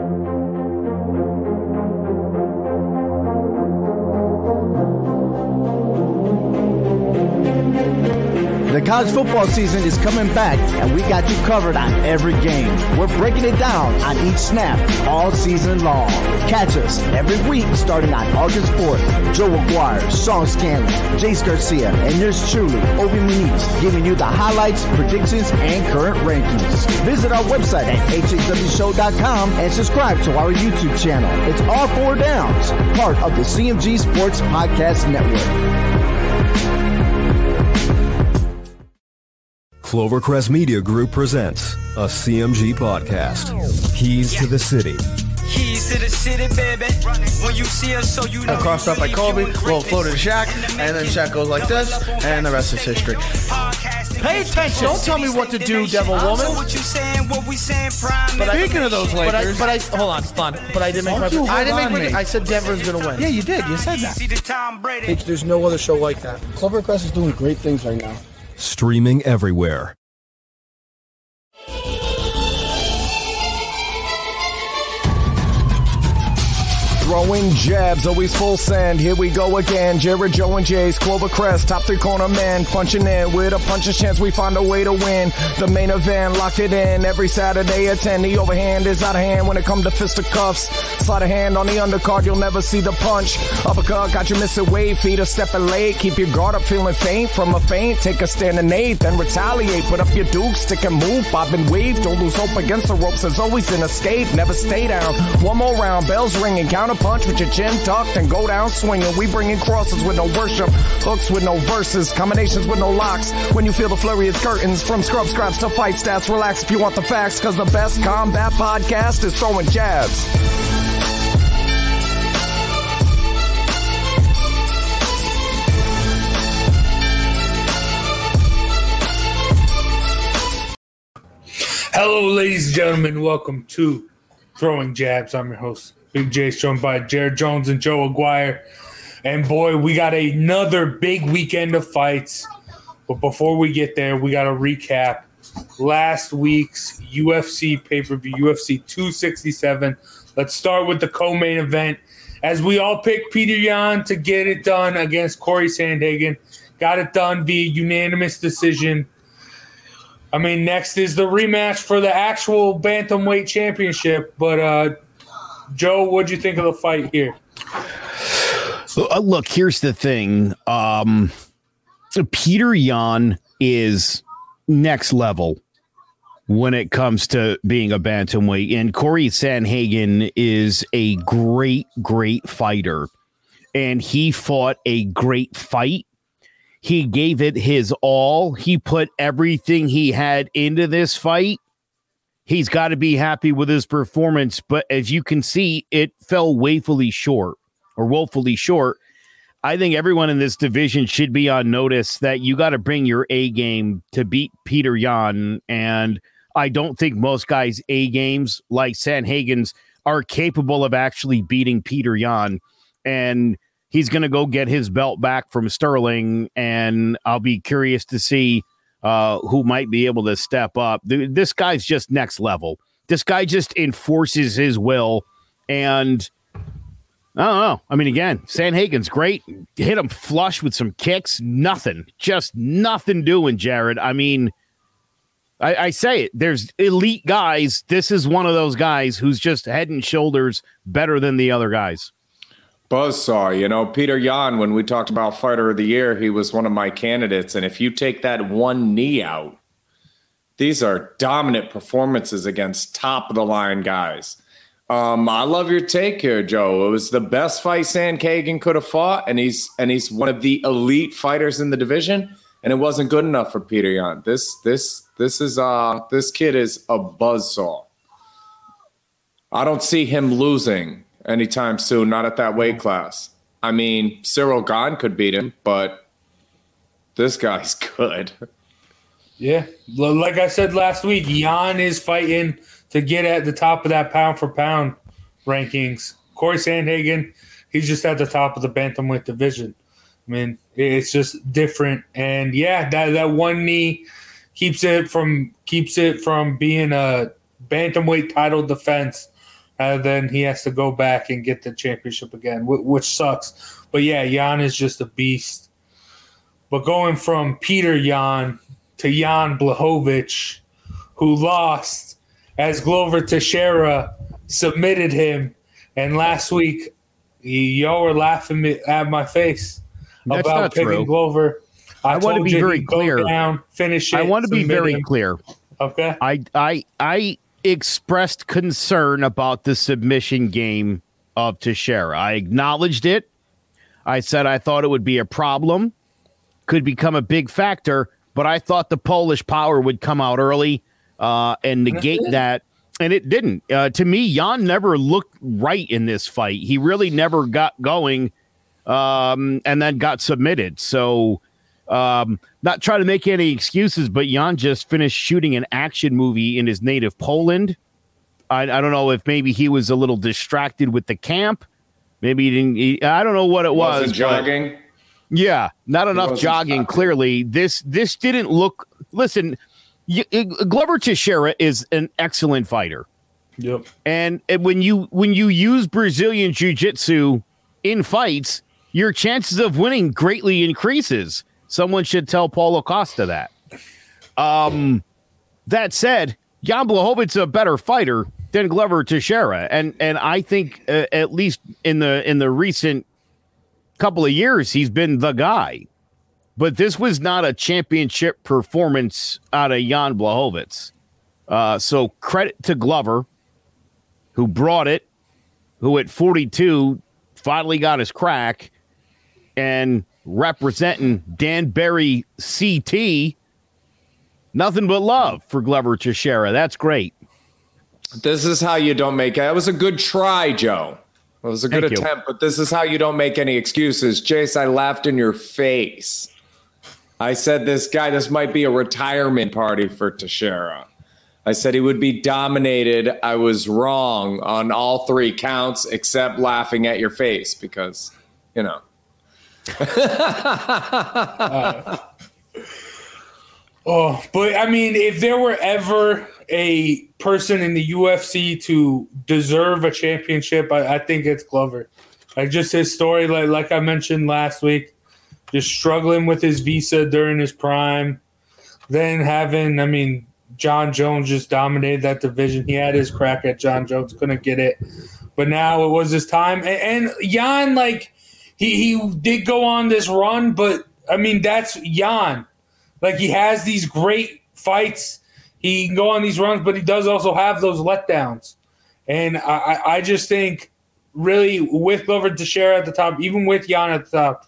Thank you. The college football season is coming back, and we got you covered on every game. We're breaking it down on each snap all season long. Catch us every week starting on August 4th. Joe McGuire, Sean Scanlon, Jace Garcia, and yours truly, Obi Muniz, giving you the highlights, predictions, and current rankings. Visit our website at hhwshow.com and subscribe to our YouTube channel. It's all four downs, part of the CMG Sports Podcast Network. Clovercrest Media Group presents a CMG podcast. Keys to the City. Keys to the city, baby. When you see us, so you know. Crossed up by Kobe, little floater to Shaq, and then Shaq goes like this, and the rest is history. Pay attention. Don't tell me what to do, devil woman. What you saying, saying. But I- Speaking of those But I, Lakers, but I hold on, hold on. But I didn't make Don't my. I didn't make my. me. I said Denver's gonna win. Yeah, you did. You said that. See the Tom Brady. There's no other show like that. Clovercrest is doing great things right now. Streaming everywhere. Throwing jabs, always full send. Here we go again. Jared, Joe, and Jay's Clovercrest, top three corner man, punching in with a puncher's chance. We find a way to win. The main event, lock it in every Saturday at 10. The overhand is out of hand when it comes to fisticuffs. Slide a hand on the undercard, you'll never see the punch. Uppercut got you missing weight, feet are stepping late. Keep your guard up, feeling faint from a feint. Take a stand and eight, then retaliate. Put up your duke, stick and move, bob and weave. Don't lose hope against the ropes. There's always an escape. Never stay down. One more round, bells ringing, counter punch with your chin tucked and go down swinging. We bring in crosses with no worship, hooks with no verses, combinations with no locks. When you feel the flurry of curtains, from scrub scraps to fight stats, relax if you want the facts, cause the best combat podcast is throwing jabs. Hello, ladies and gentlemen. Welcome to Throwing Jabs. I'm your host, Big J, joined by Jared Jones and Joe Aguirre. And boy, we got another big weekend of fights. But before we get there, we got to recap last week's UFC pay per view, UFC 267. Let's start with the co main event. As we all picked Peter Yan to get it done against Corey Sandhagen, got it done via unanimous decision. I mean, next is the rematch for the actual bantamweight championship. But uh, Joe, what'd you think of the fight here? Uh, Look, here's the thing. Um, Peter Yan is next level when it comes to being a bantamweight, and Corey Sandhagen is a great, great fighter, and he fought a great fight. He gave it his all. He put everything he had into this fight. He's got to be happy with his performance, but as you can see, it fell woefully short or woefully short. I think everyone in this division should be on notice that you got to bring your A game to beat Peter Yan. And I don't think most guys' A games like San Sandhagen's are capable of actually beating Peter Yan. And he's going to go get his belt back from Sterling. And I'll be curious to see uh, who might be able to step up. This guy's just next level. This guy just enforces his will. And I don't know. I mean, again, Sandhagen's great. Hit him flush with some kicks. Nothing. Just nothing doing, Jared. I mean, I, I say it. There's elite guys. This is one of those guys who's just head and shoulders better than the other guys. Buzzsaw, you know, Peter Yan, when we talked about fighter of the year, he was one of my candidates. And if you take that one knee out, these are dominant performances against top of the line guys. Um, I love your take here, Joe. It was the best fight Sandhagen could have fought, and he's and he's one of the elite fighters in the division, and it wasn't good enough for Peter Yan. This this this is uh this kid is a buzzsaw. I don't see him losing anytime soon, not at that weight class. I mean, Cyril Gahn could beat him, but this guy's good. Yeah, like I said last week, Yan is fighting to get at the top of that pound for pound rankings. Corey Sandhagen, he's just at the top of the bantamweight division. I mean, it's just different, and yeah, that that one knee keeps it from keeps it from being a bantamweight title defense and then he has to go back and get the championship again, wh- which sucks. But yeah, Yan is just a beast. But going from Peter Yan to Jan Blachowicz, who lost as Glover Teixeira submitted him, and last week y'all were laughing me- at my face That's about picking true. Glover. I want to be very clear. Down, finish it. I want to be very him. clear. Okay. I I I expressed concern about the submission game of Teixeira. I acknowledged it. I said I thought it would be a problem, could become a big factor, but I thought the Polish power would come out early uh, and negate that. And it didn't. Uh, to me, Jan never looked right in this fight. He really never got going um, and then got submitted. So, um, not trying to make any excuses, but Jan just finished shooting an action movie in his native Poland. I, I don't know if maybe he was a little distracted with the camp. Maybe he didn't. He, I don't know what it was. Wasn't jogging. yeah, not enough jogging. jogging. Clearly, this this didn't look. Listen, y- y- Glover Teixeira is an excellent fighter. Yep. And and when you when you use Brazilian jiu-jitsu in fights, your chances of winning greatly increases. Someone should tell Paulo Costa that. Um, that said, Jan Blachowicz's a better fighter than Glover Teixeira, and and I think uh, at least in the in the recent couple of years, he's been the guy. But this was not a championship performance out of Jan Blachowicz. Uh, so credit to Glover, who brought it, who at 42 finally got his crack, and representing Danbury CT. Nothing but love for Glover Teixeira. That's great. This is how you don't make it. That was a good try, Joe. It was a good Thank you. attempt, but this is how you don't make any excuses. Jace, I laughed in your face. I said this guy, this might be a retirement party for Teixeira. I said he would be dominated. I was wrong on all three counts except laughing at your face because, you know. Oh, but I mean, if there were ever a person in the UFC to deserve a championship, I, I think it's Glover. Like just his story, like like I mentioned last week, just struggling with his visa during his prime, then having, I mean, John Jones just dominated that division. He had his crack at John Jones, couldn't get it, but now it was his time. And, and Jan, like he he did go on this run, but I mean that's Jan. Like he has these great fights. He can go on these runs, but he does also have those letdowns. And I, I- just think, really, with Glover Teixeira at the top, even with Jan at the top,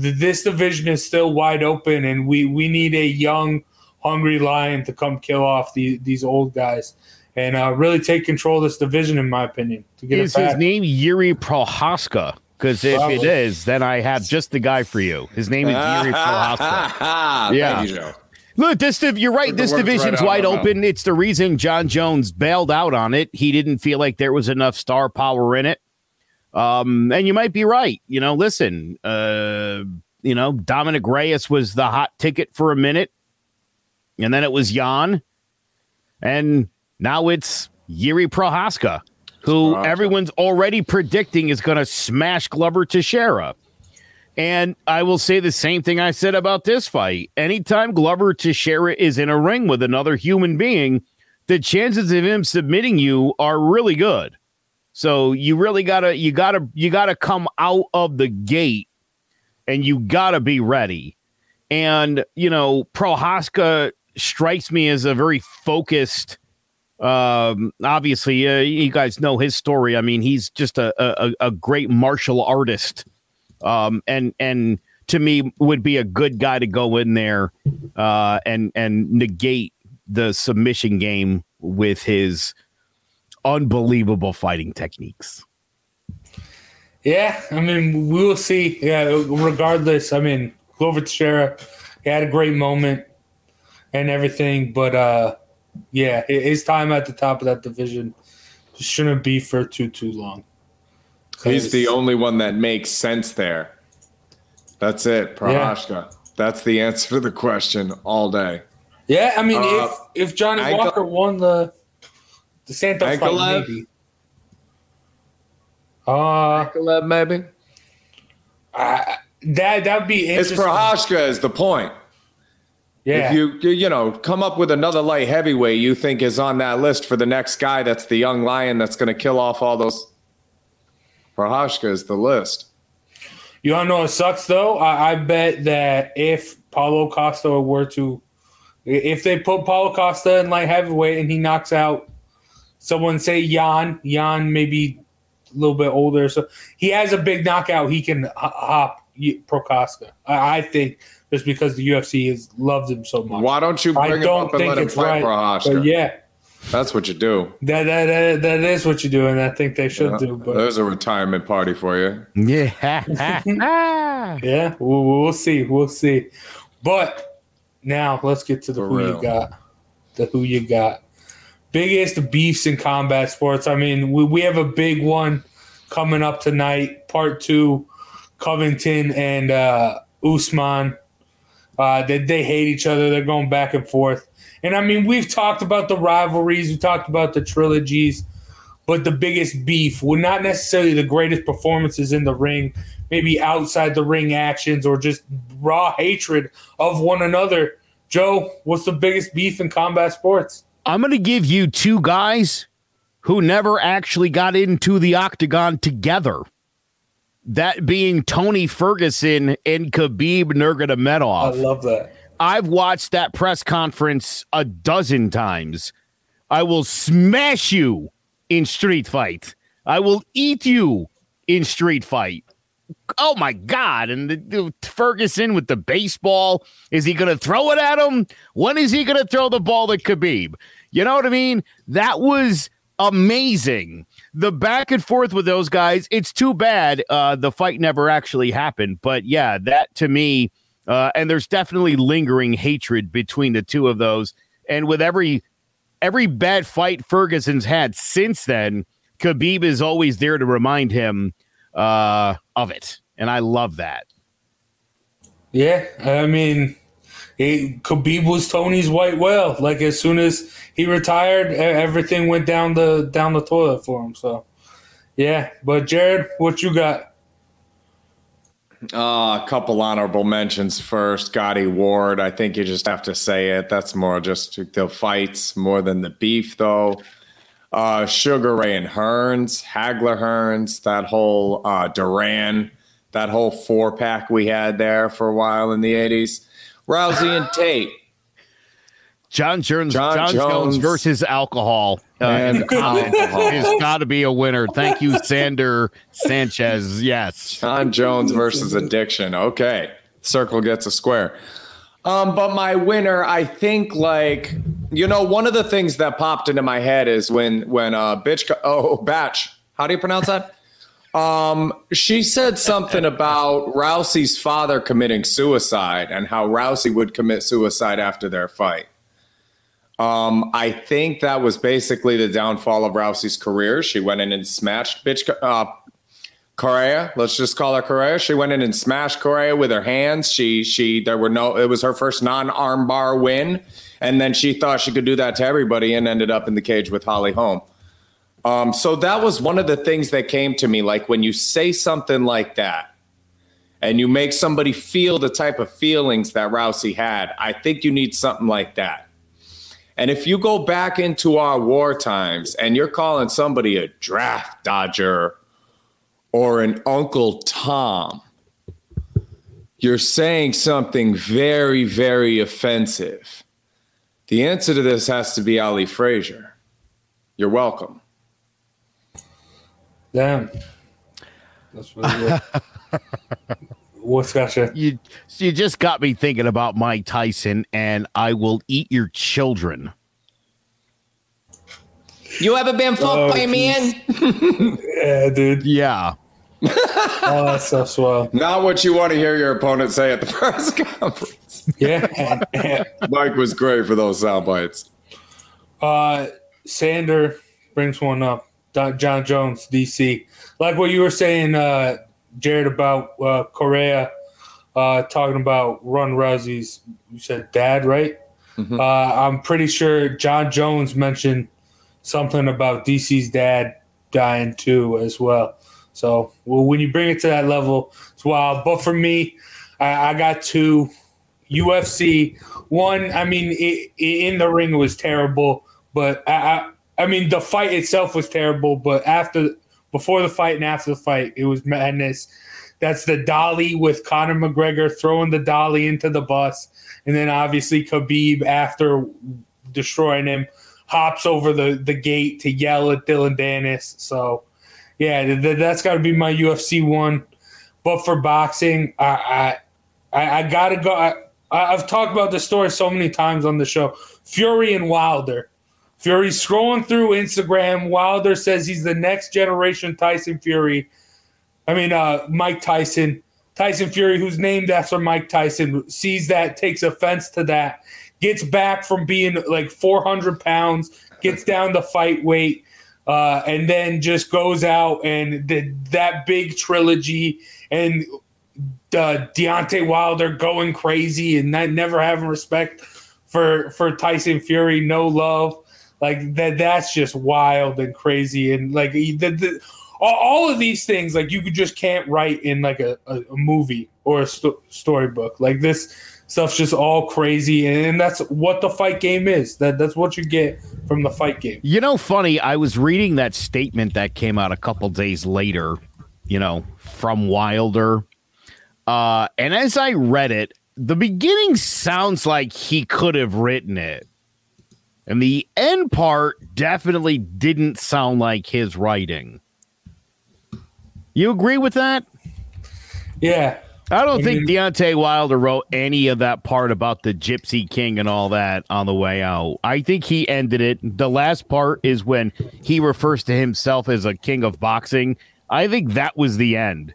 th- this division is still wide open, and we we need a young, hungry lion to come kill off the, these old guys and uh, really take control of this division, in my opinion, to get Is his name Yuri Prochazka? Because if it Probably. is, then I have just the guy for you. His name is Yuri Prochazka. Yeah. You. Look, this div- you're right. This division's right wide open. It's the reason John Jones bailed out on it. He didn't feel like there was enough star power in it. Um, and you might be right. You know, listen, uh, you know, Dominic Reyes was the hot ticket for a minute, and then it was Jan, and now it's Yuri Prochazka, who everyone's already predicting is going to smash Glover Teixeira. And I will say the same thing I said about this fight. Anytime Glover Teixeira is in a ring with another human being, the chances of him submitting you are really good. So you really gotta you gotta you gotta come out of the gate and you gotta be ready. And you know, Prochazka strikes me as a very focused um obviously uh, you guys know his story. I mean, he's just a a, a great martial artist um, and and to me would be a good guy to go in there uh, and and negate the submission game with his unbelievable fighting techniques. Yeah, I mean, we will see. Yeah, regardless, I mean, Glover Teixeira, he had a great moment and everything, but uh, yeah, his time at the top of that division shouldn't be for too too long. He's the only one that makes sense there. That's it, Prochazka. That's the answer to the question all day. Yeah, I mean, Uh, if if Johnny Ankle- Walker won the the Santos fight, maybe. Uh, Ankalaev, maybe. I, that that'd be It's interesting. Prochazka is the point. Yeah. If you you- know come up with another light heavyweight you think is on that list for the next guy that's the young lion that's going to kill off all those. Prochazka is the list. You to know what sucks though? I, I bet that if Paulo Costa were to, if they put Paulo Costa in light heavyweight and he knocks out someone, say Jan, Jan maybe a little bit older, so he has a big knockout, he can hop y- I, I think just because the UFC has loved him so much. Why don't you I bring him don't up and think let him it's fight right. Prochazka? But yeah, That's what you do. that, that that that is what you do, and I think they should do. But There's a retirement party for you. Yeah. Yeah, we'll, we'll see. We'll see. But now let's get to the For who real. you got. The who you got. Biggest beefs in combat sports. I mean, we, we have a big one coming up tonight, part two. Covington and uh, Usman. Uh, they, they hate each other. They're going back and forth. And I mean, we've talked about the rivalries, we talked about the trilogies, but the biggest beef were not necessarily the greatest performances in the ring, maybe outside the ring actions or just raw hatred of one another. Joe, what's the biggest beef in combat sports? I'm going to give you two guys who never actually got into the octagon together. That being Tony Ferguson and Khabib Nurmagomedov. I love that. I've watched that press conference a dozen times. I will smash you in street fight. I will eat you in street fight. Oh my God. And the, the Ferguson with the baseball. Is he going to throw it at him? When is he going to throw the ball at Khabib? You know what I mean? That was amazing. The back and forth with those guys. It's too bad uh, the fight never actually happened. But yeah, that to me, uh, and there's definitely lingering hatred between the two of those. And with every every bad fight Ferguson's had since then, Khabib is always there to remind him uh, of it, and I love that. Yeah, I mean, he, Khabib was Tony's white whale. Like as soon as he retired, everything went down the down the toilet for him. So, yeah. But Jared, what you got? Uh, a couple honorable mentions first. Gatti Ward. I think you just have to say it. That's more just the fights more than the beef, though. Uh, Sugar Ray and Hearns, Hagler Hearns, that whole uh, Duran, that whole four pack we had there for a while in the 80s. Rousey and Tate. John Jones, John John, Jones. Jones. versus alcohol. Uh, And in combat alcohol. has got to be a winner. Thank you, Sander Sanchez. Yes. John Jones versus addiction. Okay. Circle gets a square. Um, but my winner, I think, like, you know, one of the things that popped into my head is when when uh bitch oh batch. How do you pronounce that? Um, she said something about Rousey's father committing suicide and how Rousey would commit suicide after their fight. Um, I think that was basically the downfall of Rousey's career. She went in and smashed bitch uh, Correia. Let's just call her Correia. She went in and smashed Correia with her hands. She she there were no. It was her first non armbar win, and then she thought she could do that to everybody and ended up in the cage with Holly Holm. Um, so that was one of the things that came to me. Like when you say something like that, and you make somebody feel the type of feelings that Rousey had, I think you need something like that. And if you go back into our war times and you're calling somebody a draft dodger or an Uncle Tom, you're saying something very, very offensive. The answer to this has to be Ali Frazier. You're welcome. Damn. That's really good. What's got you? You you just got me thinking about Mike Tyson and I will eat your children. You ever been fucked Oh, by a man? Yeah, dude. Yeah. Oh, that's so swell. Not what you want to hear your opponent say at the press conference. Yeah. Mike was great for those sound bites. Uh, Sander brings one up. Don- John Jones, DC. Like what you were saying, uh, Jared, about uh, Correia, uh, talking about Run Rousey's, you said dad, right? Uh, I'm pretty sure John Jones mentioned something about DC's dad dying too, as well. So well, when you bring it to that level, it's wild. But for me, I, I got two UFC. One, I mean, it, in the ring it was terrible, but I, I, I mean, the fight itself was terrible. But after, before the fight and after the fight, it was madness. That's the dolly with Conor McGregor throwing the dolly into the bus, and then obviously Khabib after destroying him hops over the the gate to yell at Dillon Danis. So yeah, th- that's got to be my UFC one. But for boxing, I I, I gotta go. I, I've talked about this story so many times on the show. Fury and Wilder. Fury's scrolling through Instagram. Wilder says he's the next generation Tyson Fury. I mean, uh, Mike Tyson. Tyson Fury, who's named after Mike Tyson, sees that, takes offense to that, gets back from being like 400 pounds, gets down to fight weight, uh, and then just goes out and did that big trilogy and uh, Deontay Wilder going crazy and not never having respect for for Tyson Fury, no love. Like that that's just wild and crazy and like the, the all of these things like you just can't write in like a, a, movie or a sto- storybook. Like this stuff's just all crazy and that's what the fight game is. That that's what you get from the fight game. You know, funny, I was reading that statement that came out a couple days later, you know, from Wilder uh, and as I read it, the beginning sounds like he could have written it. And the end part definitely didn't sound like his writing. You agree with that? Yeah. I don't I think mean, Deontay Wilder wrote any of that part about the Gypsy King and all that on the way out. I think he ended it. The last part is when he refers to himself as a king of boxing. I think that was the end.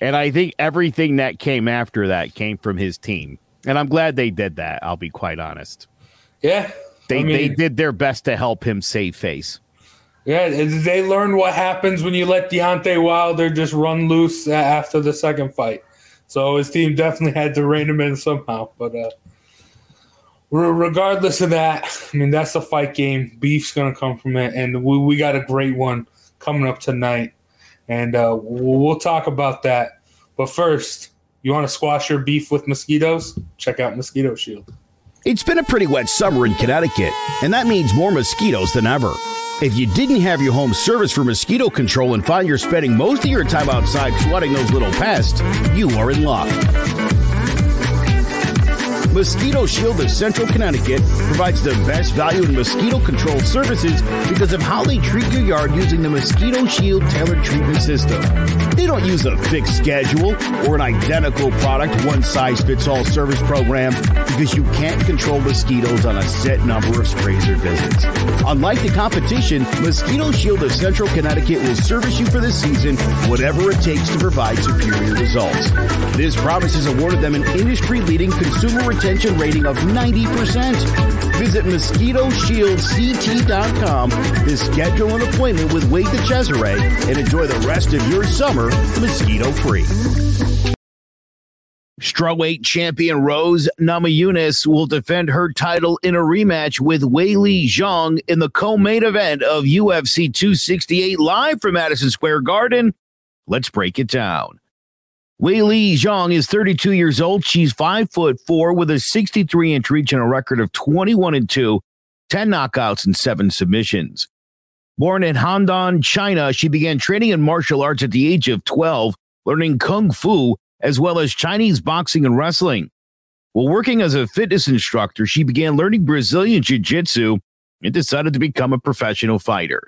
And I think everything that came after that came from his team. And I'm glad they did that, I'll be quite honest. Yeah. They, I mean, they did their best to help him save face. Yeah, they learned what happens when you let Deontay Wilder just run loose after the second fight. So his team definitely had to rein him in somehow. But uh, regardless of that, I mean, that's the fight game. Beef's going to come from it. And we, we got a great one coming up tonight and uh, we'll talk about that. But first, you want to squash your beef with mosquitoes? Check out Mosquito Shield. It's been a pretty wet summer in Connecticut, and that means more mosquitoes than ever. If you didn't have your home service for mosquito control and find you're spending most of your time outside flooding those little pests, you are in luck. Mosquito Shield of Central Connecticut provides the best value in mosquito control services because of how they treat your yard using the Mosquito Shield tailored treatment system. They don't use a fixed schedule or an identical product, one size fits all service program because you can't control mosquitoes on a set number of sprays or visits. Unlike the competition, Mosquito Shield of Central Connecticut will service you for the season, whatever it takes to provide superior results. This promise has awarded them an industry leading consumer retention retention rating of 90%. Visit MosquitoShieldCT.com to schedule an appointment with Wade DeCesare and enjoy the rest of your summer mosquito free. Strawweight champion Rose Namajunas will defend her title in a rematch with Weili Zhang in the co-main event of UFC 268 live from Madison Square Garden. Let's break it down. Wei Li Zhang is 32 years old. She's five foot four with a 63 inch reach and a record of 21 and 2, 10 knockouts and seven submissions. Born in Handan, China, she began training in martial arts at the age of 12, learning kung fu as well as Chinese boxing and wrestling. While working as a fitness instructor, she began learning Brazilian jiu jitsu and decided to become a professional fighter.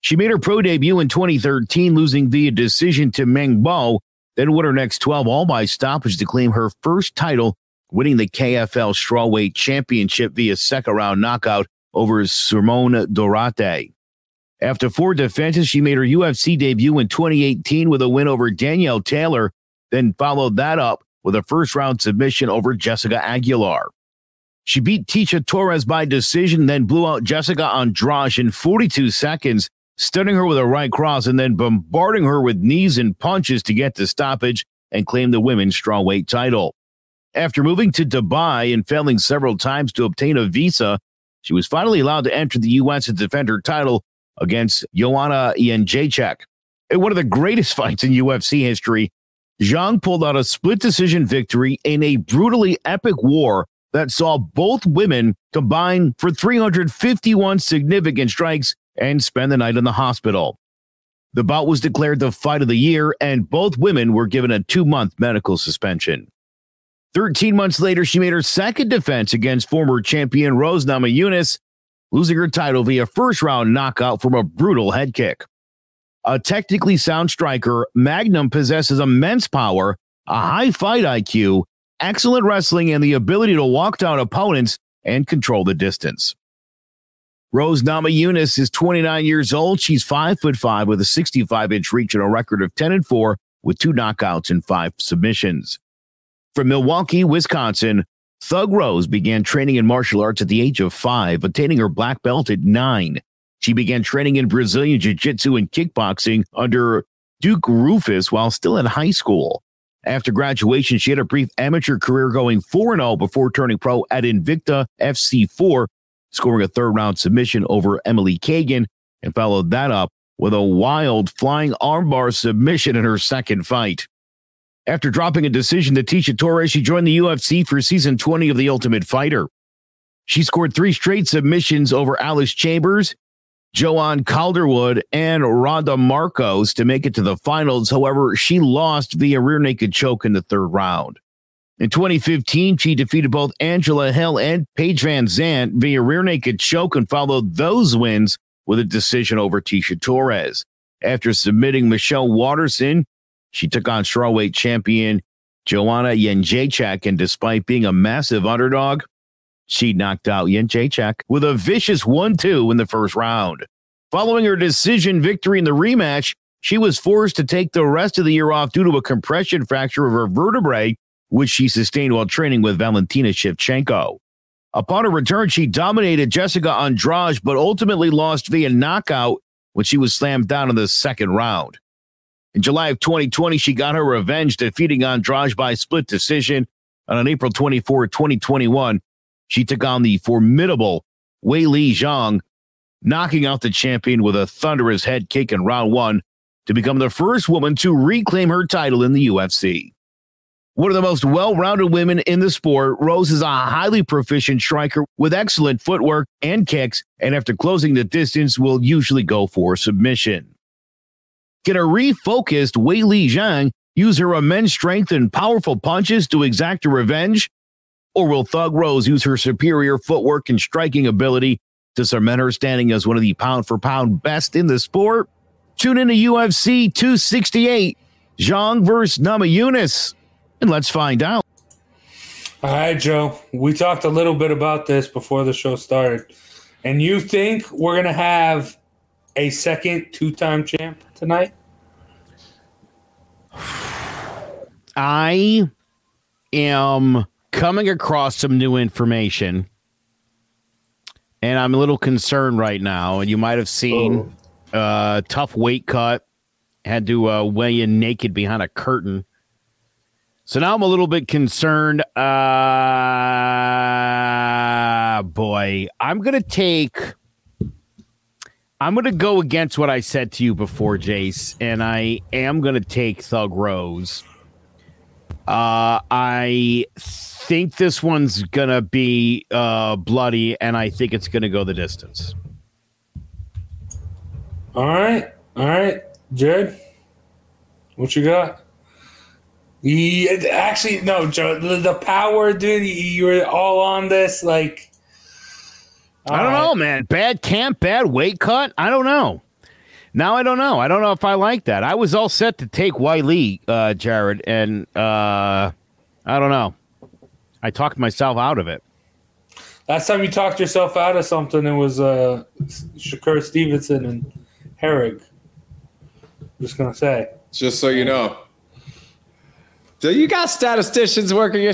She made her pro debut in 2013, losing via decision to Meng Bo then won her next 12 all by stoppage to claim her first title, winning the KFL Strawweight Championship via second round knockout over Simone Dorate. After four defenses, she made her UFC debut in 2018 with a win over Danielle Taylor, then followed that up with a first round submission over Jessica Aguilar. She beat Tecia Torres by decision, then blew out Jessica Andrade in 42 seconds stunning her with a right cross and then bombarding her with knees and punches to get the stoppage and claim the women's strawweight title. After moving to Dubai and failing several times to obtain a visa, she was finally allowed to enter the U.S. to defend her title against Joanna Jędrzejczyk. In one of the greatest fights in UFC history, Zhang pulled out a split decision victory in a brutally epic war that saw both women combine for 351 significant strikes and spend the night in the hospital. The bout was declared the fight of the year, and both women were given a two month medical suspension. 13 months later, she made her second defense against former champion Rose Namajunas, losing her title via first round knockout from a brutal head kick. A technically sound striker, Magnum possesses immense power, a high fight IQ, excellent wrestling, and the ability to walk down opponents and control the distance. Rose Namajunas is 29 years old. She's five foot five with a 65 inch reach and a record of 10 and four with two knockouts and five submissions. From Milwaukee, Wisconsin, Thug Rose began training in martial arts at the age of five, attaining her black belt at nine. She began training in Brazilian Jiu Jitsu and kickboxing under Duke Roufus while still in high school. After graduation, she had a brief amateur career going 4 0 before turning pro at Invicta FC4, scoring a third round submission over Emily Kagan, and followed that up with a wild flying armbar submission in her second fight. After dropping a decision to Tecia Torres, she joined the UFC for season 20 of The Ultimate Fighter. She scored three straight submissions over Alice Chambers, Joanne Calderwood, and Randa Markos to make it to the finals. However, she lost via rear naked choke in the third round. In 2015, she defeated both Angela Hill and Paige Van Zant via rear naked choke and followed those wins with a decision over Tecia Torres. After submitting Michelle Waterson, she took on strawweight champion Joanna Jędrzejczyk, and despite being a massive underdog, she knocked out Jędrzejczyk with a vicious 1-2 in the first round. Following her decision victory in the rematch, she was forced to take the rest of the year off due to a compression fracture of her vertebrae, which she sustained while training with Valentina Shevchenko. Upon her return, she dominated Jessica Andrade, but ultimately lost via knockout when she was slammed down in the second round. In July of 2020, she got her revenge, defeating Andrade by split decision. And on April 24, 2021, she took on the formidable Wei Li Zhang, knocking out the champion with a thunderous head kick in round one to become the first woman to reclaim her title in the UFC. One of the most well rounded women in the sport, Rose is a highly proficient striker with excellent footwork and kicks, and after closing the distance, will usually go for submission. Can a refocused Wei Li Zhang use her immense strength and powerful punches to exact a revenge? Or will Thug Rose use her superior footwork and striking ability to cement her standing as one of the pound for pound best in the sport? Tune in to UFC 268, Zhang versus Namajunas, and let's find out. All right, Joe. We talked a little bit about this before the show started. And you think we're going to have a second two time champ tonight? I am coming across some new information and I'm a little concerned right now. And you might have seen oh. uh, tough weight cut, had to uh, weigh in naked behind a curtain. So now I'm a little bit concerned. Uh, boy, I'm gonna take. I'm gonna go against what I said to you before, Jace, and I am gonna take Thug Rose. Uh, I think this one's gonna be uh, bloody, and I think it's gonna go the distance. All right, all right, Jared, what you got? Yeah, actually, no, Joe. The, the power, dude. You were all on this, like. I don't right. know, man. Bad camp, bad weight cut. I don't know. Now I don't know. I don't know if I like that. I was all set to take Weili, uh, Jared, and uh, I don't know. I talked myself out of it. Last time you talked yourself out of something, it was uh, Shakur Stevenson and Herring. Just gonna say. Just so you know. So you got statisticians working your.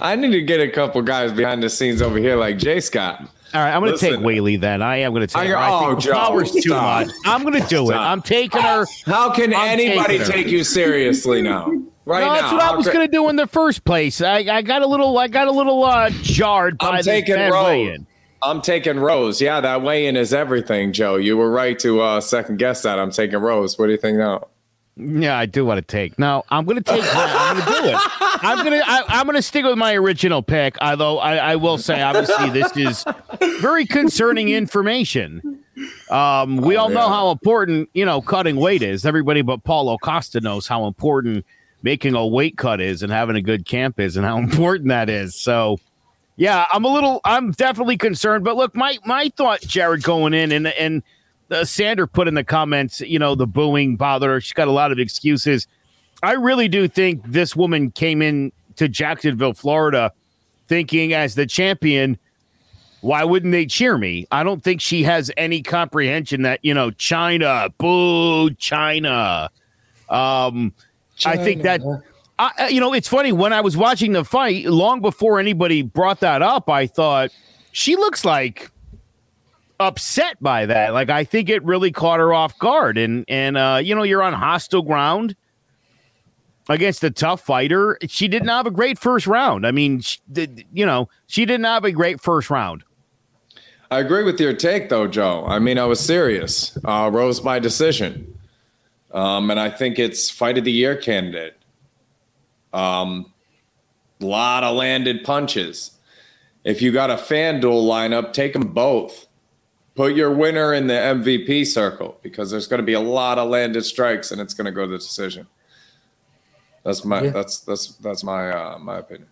I need to get a couple guys behind the scenes over here like Jay Scott. All right, I'm going to take Weili then. I am going to take her. Oh, Joe, Power's too much. I'm going to do Stop. it. I'm taking her. How can I'm anybody take you seriously now? Right no, that's what I was going to do in the first place. I, I got a little, I got a little uh, jarred by I'm taking Rose. I'm taking Rose. Yeah, that weigh in is everything, Joe. You were right to uh, second guess that. I'm taking Rose. What do you think now? Yeah, I do want to take. No, I'm going to take. I'm going to do it. I'm going to. I'm going to stick with my original pick. Although I, I will say, obviously, this is very concerning information. Um, we Oh, all know how important you know cutting weight is. Everybody but Paulo Costa knows how important making a weight cut is and having a good camp is, and how important that is. So, yeah, I'm a little. I'm definitely concerned. But look, my my thought, Jared, going in and and uh, Sander put in the comments, you know, the booing bothered her. She's got a lot of excuses. I really do think this woman came in to Jacksonville, Florida, thinking as the champion, why wouldn't they cheer me? I don't think she has any comprehension that, you know, China, boo, China. Um, I think that, I- you know, it's funny when I was watching the fight, long before anybody brought that up, I thought she looks like upset by that. Like I think it really caught her off guard. And and uh, you know, you're on hostile ground against a tough fighter. She didn't have a great first round. I mean, she, you know, she didn't have a great first round. I agree with your take, though, Joe. I mean, I was serious. Uh, Rose by decision. Um, and I think it's fight of the year candidate. Um, a lot of landed punches. If you got a FanDuel lineup, take them both. Put your winner in the MVP circle because there's going to be a lot of landed strikes and it's going to go to the decision. That's my Yeah. that's that's that's my uh, my opinion.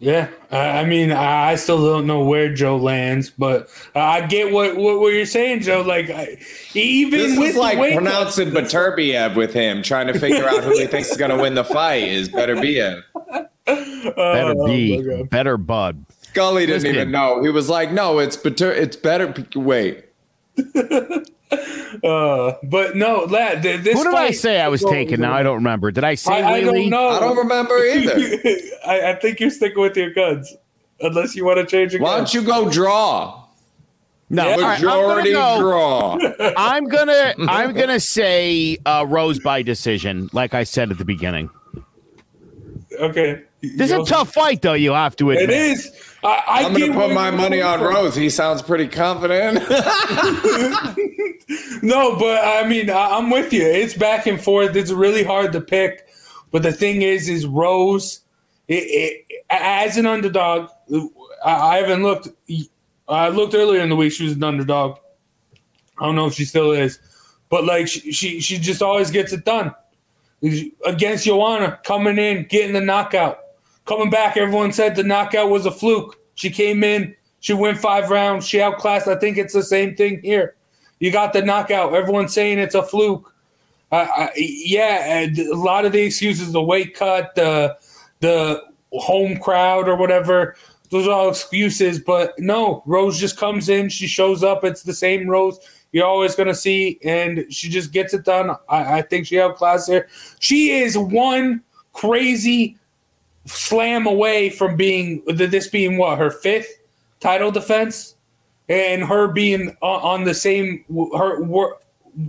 Yeah, I I mean, I I still don't know where Joe lands, but I get what what, what you're saying, Joe. Like, I, even This with is like the weight pronouncing Baturbiev with him, trying to figure out who he thinks is going to win the fight. Is better Beterbiev. Better Oh, be, my God. better bud. Scully didn't Listen. even know. He was like, "No, it's Batur. It's better." Wait, Uh, but no, lad, th- this Who did I say I was taking? Now I don't remember. Did I say I, I don't know. I don't remember either. I, I think you're sticking with your guns, unless you want to change your Why guns. don't you go draw? No, Yeah, all right, I'm gonna Majority go- draw. I'm gonna I'm gonna say uh, Rose by decision, like I said at the beginning. Okay, This is a tough fight, though. You have to admit. It is. I, going to put my money on from. Rose. He sounds pretty confident. No, but I mean, I, I'm with you. It's back and forth. It's really hard to pick. But the thing is, is Rose, it, it, as an underdog, I, I haven't looked. I looked earlier in the week. She was an underdog. I don't know if she still is, but like she, she, she just always gets it done against Joanna, coming in, getting the knockout, coming back. Everyone said the knockout was a fluke. She came in, she went five rounds, she outclassed. I think it's the same thing here. You got the knockout. Everyone's saying it's a fluke. Uh, I, yeah, and a lot of the excuses, the weight cut, the the home crowd or whatever. Those are all excuses. But no, Rose just comes in. She shows up. It's the same Rose you're always going to see, and she just gets it done. I, I think she outclassed her. She is one crazy slam away from being this being what her fifth title defense, and her being on, the same her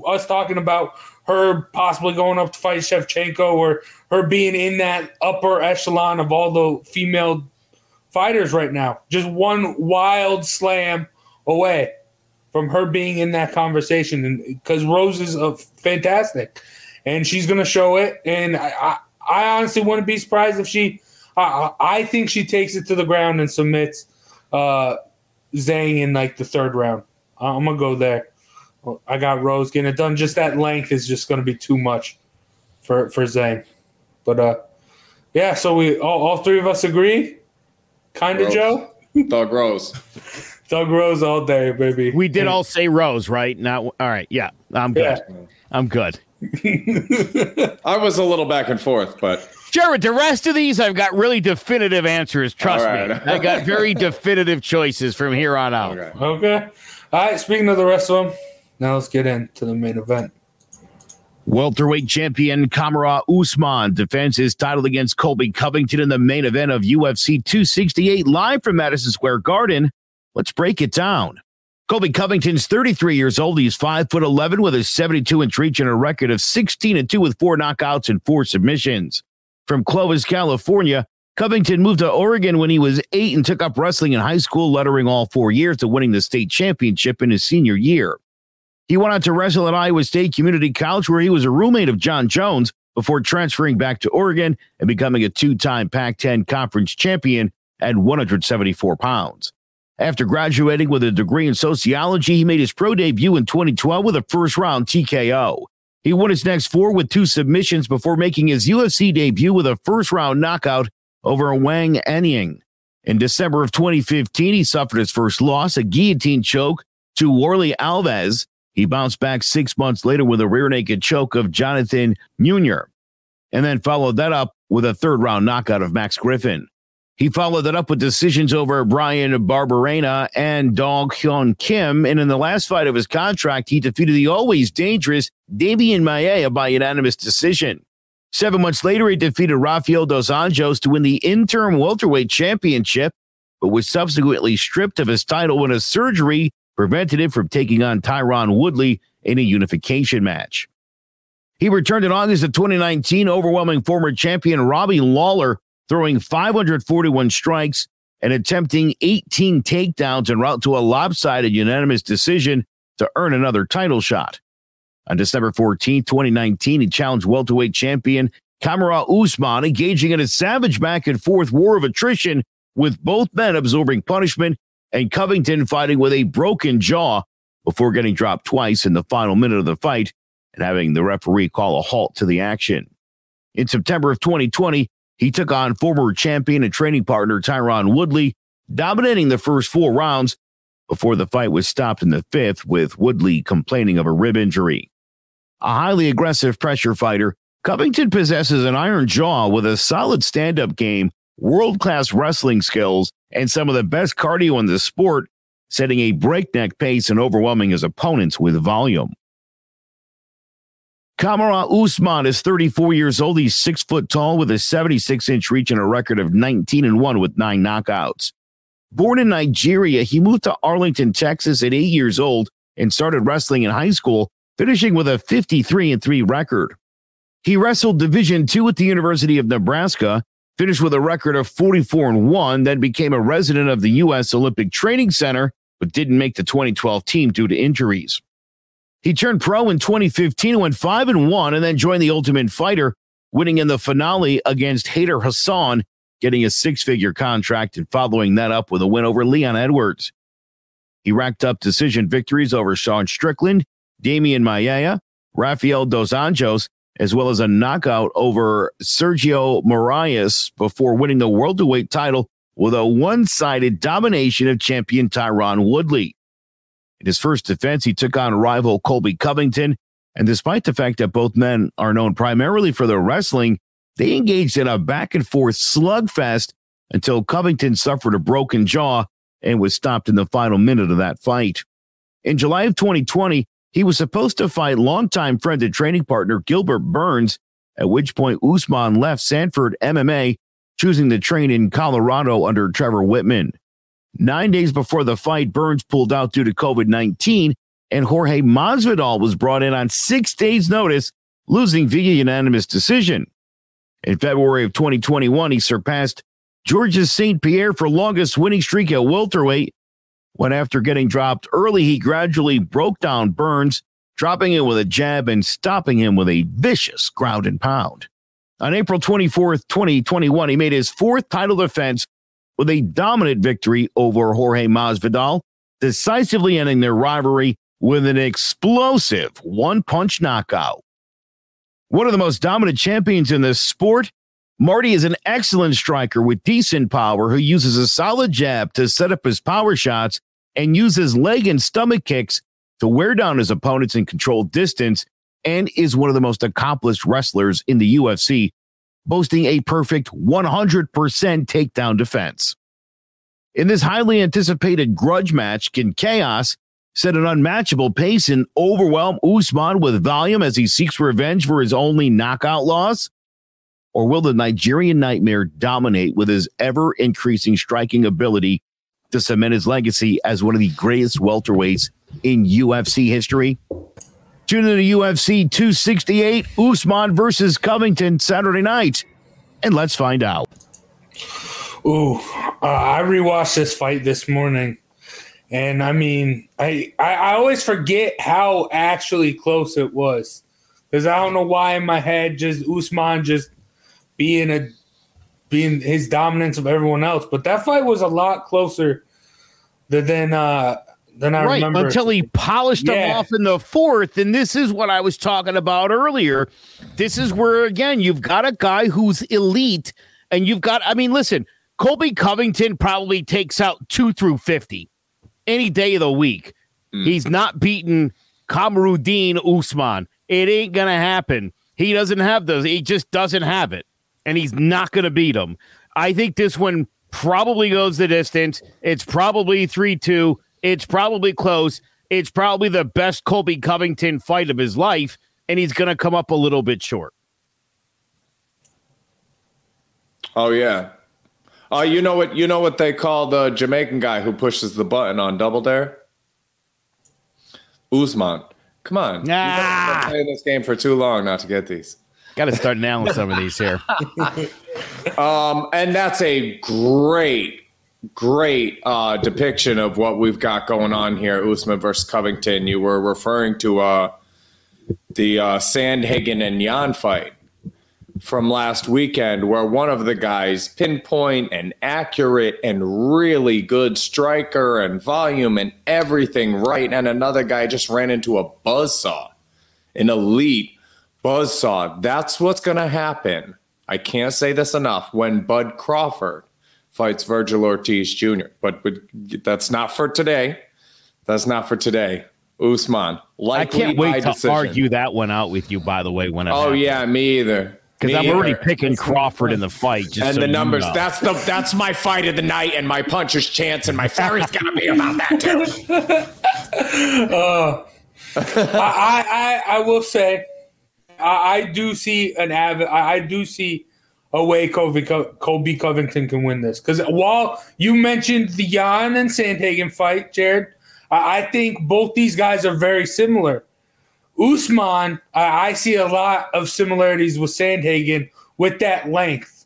us talking about her possibly going up to fight Shevchenko or her being in that upper echelon of all the female fighters right now. Just one wild slam away from her being in that conversation, and because Rose is a fantastic, and she's going to show it. And I, I, I honestly wouldn't be surprised if she. I, I I think she takes it to the ground and submits uh, Zhang in like the third round. I'm gonna go there. I got Rose getting it done. Just that length is just going to be too much for for Zhang. But uh, yeah. So we all, all three of us agree. Kind of, Joe. Doug Rose. Doug Rose all day, baby. We did all say Rose, right? Now, all right. Yeah, I'm good. Yeah. I'm good. I was a little back and forth, but Jared, the rest of these, I've got really definitive answers. Trust All me. right. I got very definitive choices from here on out. okay. Okay. All right. Speaking of the rest of them, now let's get into the main event. Welterweight champion Kamaru Usman defends his title against Colby Covington in the main event of UFC 268 live from Madison Square Garden. Let's break it down. Colby Covington's 33 years old. He's 5 foot 11 with a 72 inch reach and a record of 16 and 2 with four knockouts and four submissions. From Clovis, California, Covington moved to Oregon when he was eight and took up wrestling in high school, lettering all four years to winning the state championship in his senior year. He went on to wrestle at Iowa State Community College, where he was a roommate of John Jones before transferring back to Oregon and becoming a two time Pac 10 conference champion at 174 pounds. After graduating with a degree in sociology, he made his pro debut in 2012 with a first round TKO. He won his next four with two submissions before making his UFC debut with a first round knockout over Wang Anying. In December of 2015, he suffered his first loss, a guillotine choke to Warlley Alves. He bounced back six months later with a rear naked choke of Jonathan Meunier, and then followed that up with a third round knockout of Max Griffin. He followed that up with decisions over Bryan Barberena and Dong Hyun Kim. And in the last fight of his contract, he defeated the always dangerous Demian Maia by unanimous decision. Seven months later, he defeated Rafael Dos Anjos to win the interim welterweight championship, but was subsequently stripped of his title when a surgery prevented him from taking on Tyron Woodley in a unification match. He returned in August of 2019, overwhelming former champion Robbie Lawler throwing 541 strikes and attempting 18 takedowns en route to a lopsided unanimous decision to earn another title shot. On December 14, 2019, he challenged welterweight champion Kamaru Usman, engaging in a savage back and forth war of attrition with both men absorbing punishment and Covington fighting with a broken jaw before getting dropped twice in the final minute of the fight and having the referee call a halt to the action. In September of 2020, he took on former champion and training partner Tyron Woodley, dominating the first four rounds before the fight was stopped in the fifth, with Woodley complaining of a rib injury. A highly aggressive pressure fighter, Covington possesses an iron jaw with a solid stand up game, world class wrestling skills, and some of the best cardio in the sport, setting a breakneck pace and overwhelming his opponents with volume. Kamaru Usman is 34 years old. He's six foot tall with a 76 inch reach and a record of 19 and 1 with nine knockouts. Born in Nigeria, he moved to Arlington, Texas at eight years old and started wrestling in high school, finishing with a 53 and 3 record. He wrestled Division two at the University of Nebraska, finished with a record of 44 and 1, then became a resident of the U.S. Olympic Training Center, but didn't make the 2012 team due to injuries. He turned pro in 2015, went 5 and 1, and then joined the Ultimate Fighter, winning in the finale against Hayder Hassan, getting a six figure contract and following that up with a win over Leon Edwards. He racked up decision victories over Sean Strickland, Demian Maia, Rafael Dos Anjos, as well as a knockout over Sergio Moraes before winning the world welterweight title with a one sided domination of champion Tyron Woodley. In his first defense, he took on rival Colby Covington. And despite the fact that both men are known primarily for their wrestling, they engaged in a back and forth slugfest until Covington suffered a broken jaw and was stopped in the final minute of that fight. In July of 2020, he was supposed to fight longtime friend and training partner Gilbert Burns, at which point Usman left Sanford MMA, choosing to train in Colorado under Trevor Wittman. Nine days before the fight, Burns pulled out due to COVID 19, and Jorge Masvidal was brought in on six days' notice, losing via unanimous decision. In February of 2021, he surpassed Georges St. Pierre for longest winning streak at welterweight. When after getting dropped early, he gradually broke down Burns, dropping him with a jab and stopping him with a vicious ground and pound. On April 24th, 2021, he made his fourth title defense with a dominant victory over Jorge Masvidal, decisively ending their rivalry with an explosive one punch knockout. One of the most dominant champions in this sport, Marty is an excellent striker with decent power who uses a solid jab to set up his power shots and uses leg and stomach kicks to wear down his opponents and control distance, and is one of the most accomplished wrestlers in the UFC boasting a perfect 100% takedown defense. In this highly anticipated grudge match, can Chaos set an unmatchable pace and overwhelm Usman with volume as he seeks revenge for his only knockout loss? Or will the Nigerian nightmare dominate with his ever increasing striking ability to cement his legacy as one of the greatest welterweights in UFC history? Tune in to UFC 268, Usman versus Covington Saturday night, and let's find out. Ooh, uh, I rewatched this fight this morning, and I mean, I I, I always forget how actually close it was. Because I don't know why in my head just Usman just being a being his dominance of everyone else, but that fight was a lot closer than uh, than I right remember. until he polished them off in the fourth. And this is what I was talking about earlier. This is where again you've got a guy who's elite, and you've got. I mean, listen, Colby Covington probably takes out two through fifty any day of the week. Mm. He's not beating Kamaruddin Usman. It ain't gonna happen. He doesn't have those. He just doesn't have it, and he's not gonna beat him. I think this one probably goes the distance. It's probably three two. It's probably close. It's probably the best Colby Covington fight of his life, and he's gonna come up a little bit short. Oh yeah. Oh, you know what? You know what they call the Jamaican guy who pushes the button on Double Dare? Usman. Come on. You've Ah. been playing this game for too long not to get these. Got to start nailing some of these here. Um, and that's a great, great uh, depiction of what we've got going on here. Usman versus Covington. You were referring to uh, the uh, Sandhagen and Yan fight from last weekend, where one of the guys pinpoint and accurate and really good striker and volume and everything right, and another guy just ran into a buzzsaw, an elite buzzsaw. That's what's going to happen. I can't say this enough when Bud Crawford fights Virgil Ortiz Jr. But, but that's not for today. That's not for today. Usman, Like I can't by wait to decision. argue that one out with you. By the way, when it Oh happens. yeah, me either. because I'm already either. picking Crawford in the fight. Just and so the you numbers. know. That's the that's my fight of the night, and my puncher's chance, and my fairy's gonna be about that too. Uh, I, I, I I will say, I, I do see an av- I, I do see a way Colby, Colby Covington can win this. Because while you mentioned the Yan and Sandhagen fight, Jared, I, think both these guys are very similar. Usman, I, I see a lot of similarities with Sandhagen with that length.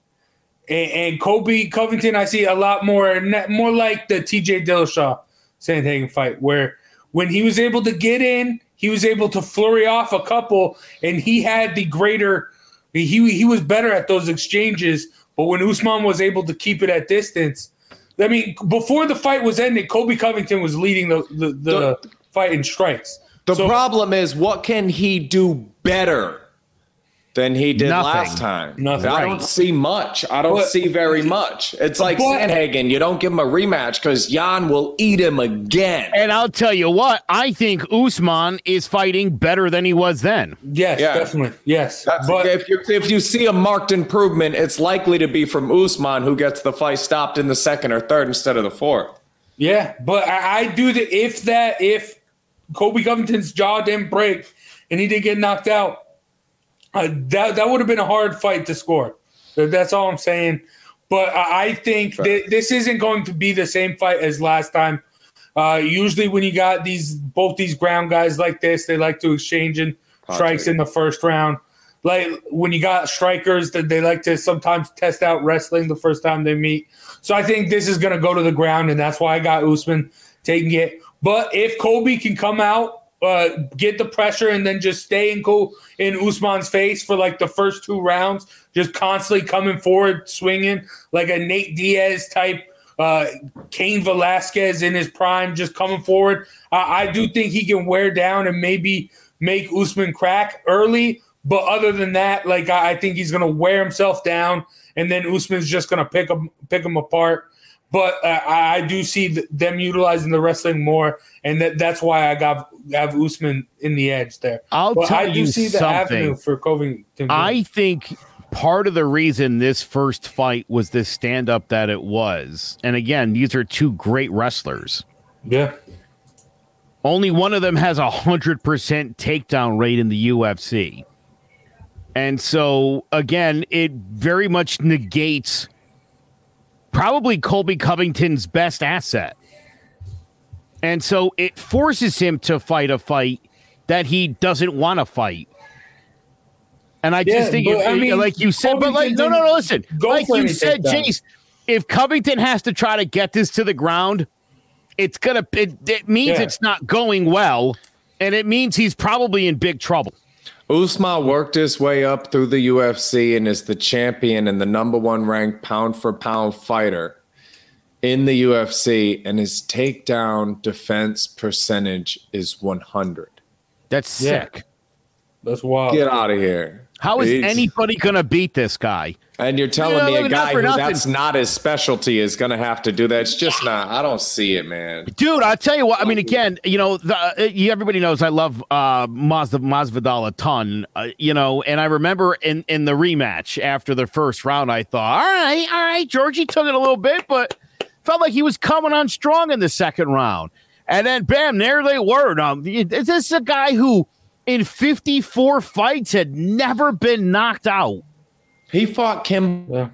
And, and Colby Covington, I see a lot more, more like the TJ Dillashaw Sandhagen fight, where when he was able to get in, he was able to flurry off a couple, and he had the greater. He he was better at those exchanges. But when Usman was able to keep it at distance, I mean, before the fight was ended, Colby Covington was leading the the, the, fight in strikes. The So- problem is, what can he do better than he did Nothing. last time? Nothing. I don't see much. I don't But- see very much. It's like But- Sandhagen. You don't give him a rematch because Yan will eat him again. and I'll tell you what, I think Usman is fighting better than he was then. Yes, Yeah. definitely. Yes, That's, but if you if you see a marked improvement, it's likely to be from Usman, who gets the fight stopped in the second or third instead of the fourth. Yeah, but I, I do the if that if Colby Covington's jaw didn't break and he didn't get knocked out, uh, that that would have been a hard fight to score. That's all I'm saying. But I think th- this isn't going to be the same fight as last time. Uh, usually, when you got these both these ground guys like this, they like to exchange in strikes in the first round. Like when you got strikers, that they like to sometimes test out wrestling the first time they meet. So I think this is going to go to the ground, and that's why I got Usman taking it. But if Colby can come out, uh, get the pressure, and then just stay in Col- in Usman's face for like the first two rounds, just constantly coming forward, swinging like a Nate Diaz type, uh, Cain Velasquez in his prime, just coming forward. I do think he can wear down and maybe make Usman crack early. But other than that, like I, I think he's to wear himself down, and then Usman's just to pick him pick him apart. But uh, I, I do see th- them utilizing the wrestling more, and that, that's why I got have Usman in the edge there. I'll but tell I do you see the something. avenue for Covington. I think part of the reason this first fight was this stand up that it was, and again, these are two great wrestlers. yeah, Only one of them has a hundred percent takedown rate in the UFC. And so again, it very much negates probably Colby Covington's best asset. And so it forces him to fight a fight that he doesn't want to fight. And I Yeah, just think, it- I mean, like you said, but like, no, no, no, listen. Like you said. Jace, if Covington has to try to get this to the ground, it's gonna it, it means Yeah. it's not going well, and it means he's probably in big trouble. Usman worked his way up through the UFC and is the champion and the number one ranked pound for pound fighter in the UFC, and his takedown defense percentage is 100. That's Yeah. sick. That's wild. Get out of here. How is He's- anybody gonna beat this guy? And you're telling Yeah, me a guy who nothing. that's not his specialty is going to have to do that. It's just not. I don't see it, man. Dude, I'll tell you what. I mean, again, you know, the, uh, everybody knows I love uh, Mazda Masvidal a ton. Uh, you know, and I remember in in the rematch after the first round, I thought, all right, all right, Georgie took it a little bit, but felt like he was coming on strong in the second round. And then, bam, there they were. Now, this is a guy who, in 54 fights, had never been knocked out? He fought Kimbo Yeah.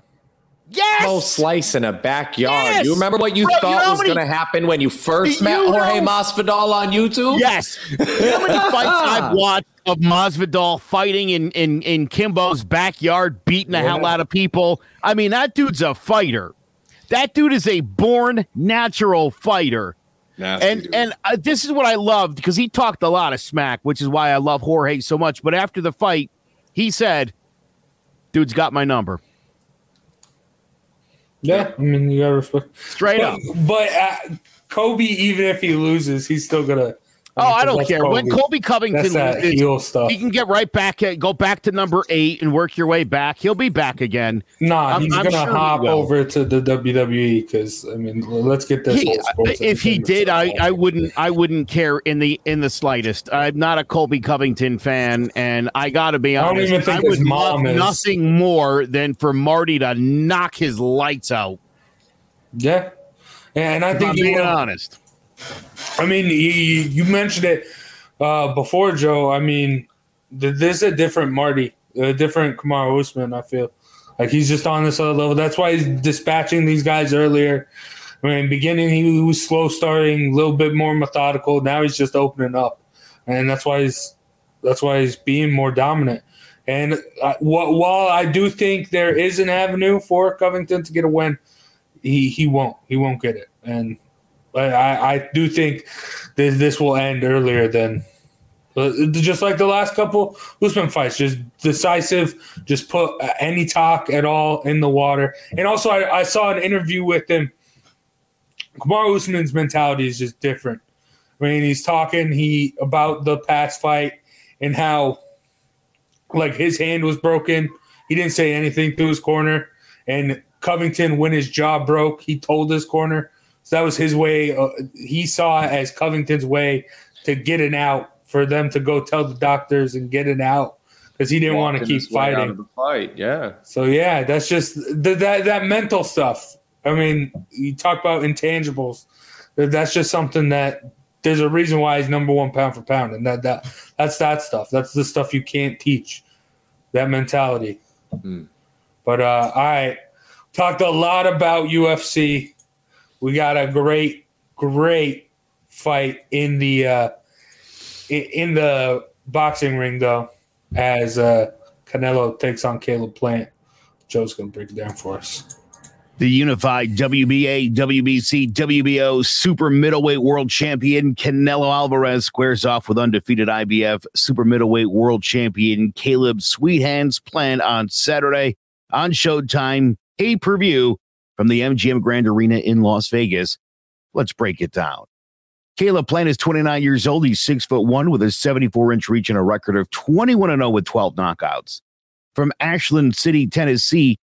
Yes. Slice in a backyard. Yes! You remember what you Bro, you thought know was many- going to happen when you first You met Jorge Masvidal on YouTube? Yes. You know how many fights I've watched of Masvidal fighting in, in, in Kimbo's backyard, beating the hell out of people? I mean, that dude's a fighter. That dude is a born natural fighter. Nasty and dude. and uh, this is what I loved because he talked a lot of smack, which is why I love Jorge so much. But after the fight, he said, "Dude's got my number." Yeah, I mean you gotta respect. Straight but, up. But uh, Colby, even if he loses, he's still gonna. Oh, I don't care. When Colby Covington That's that loses, heel stuff. he can get right back, at, go back to number eight, and work your way back. He'll be back again. Nah, I'm- he's I'm gonna sure hop will. over to the WWE because I mean, let's get this. He- if he did, I. I wouldn't I wouldn't care in the in the slightest. I'm not a Colby Covington fan, and I got to be I don't honest. even think I his would love is. nothing more than for Marty to knock his lights out. Yeah, and I If think I'm being will. honest. I mean, you, you mentioned it uh, before, Joe. I mean, th- this is a different Marty, a different Kamaru Usman. I feel like he's just on this other level. That's why he's dispatching these guys earlier. I mean, beginning he was slow starting, a little bit more methodical. Now he's just opening up, and that's why he's that's why he's being more dominant. And uh, wh- while I do think there is an avenue for Covington to get a win, he he won't he won't get it. And I, I do think this this will end earlier than uh, just like the last couple Usman fights, just decisive, just put uh, any talk at all in the water. And also, I, I saw an interview with him. Kamaru Usman's mentality is just different. I mean, he's talking he about the past fight and how like his hand was broken. He didn't say anything to his corner, and Covington, when his jaw broke, he told his corner. So that was his way. Uh, he saw it as Covington's way to get an out for them to go tell the doctors and get an out because he didn't want to keep his way out fighting. of the fight, yeah. So yeah, that's just th- that that mental stuff. I mean, you talk about intangibles. That's just something that there's a reason why he's number one pound for pound, and that that that's that stuff. That's the stuff you can't teach. That mentality. But uh, all right, talked a lot about UFC. We got a great, great fight in the uh, in the boxing ring though, as uh, Canelo takes on Caleb Plant. Joe's gonna break it down for us. The unified WBA, WBC, WBO super middleweight world champion Canelo Alvarez squares off with undefeated IBF super middleweight world champion Caleb Sweethands Plant on Saturday on Showtime pay per view from the MGM Grand Arena in Las Vegas. Let's break it down. Caleb Plant is 29 years old. He's six foot one with a 74 inch reach and a record of 21 0 with 12 knockouts. From Ashland City, Tennessee,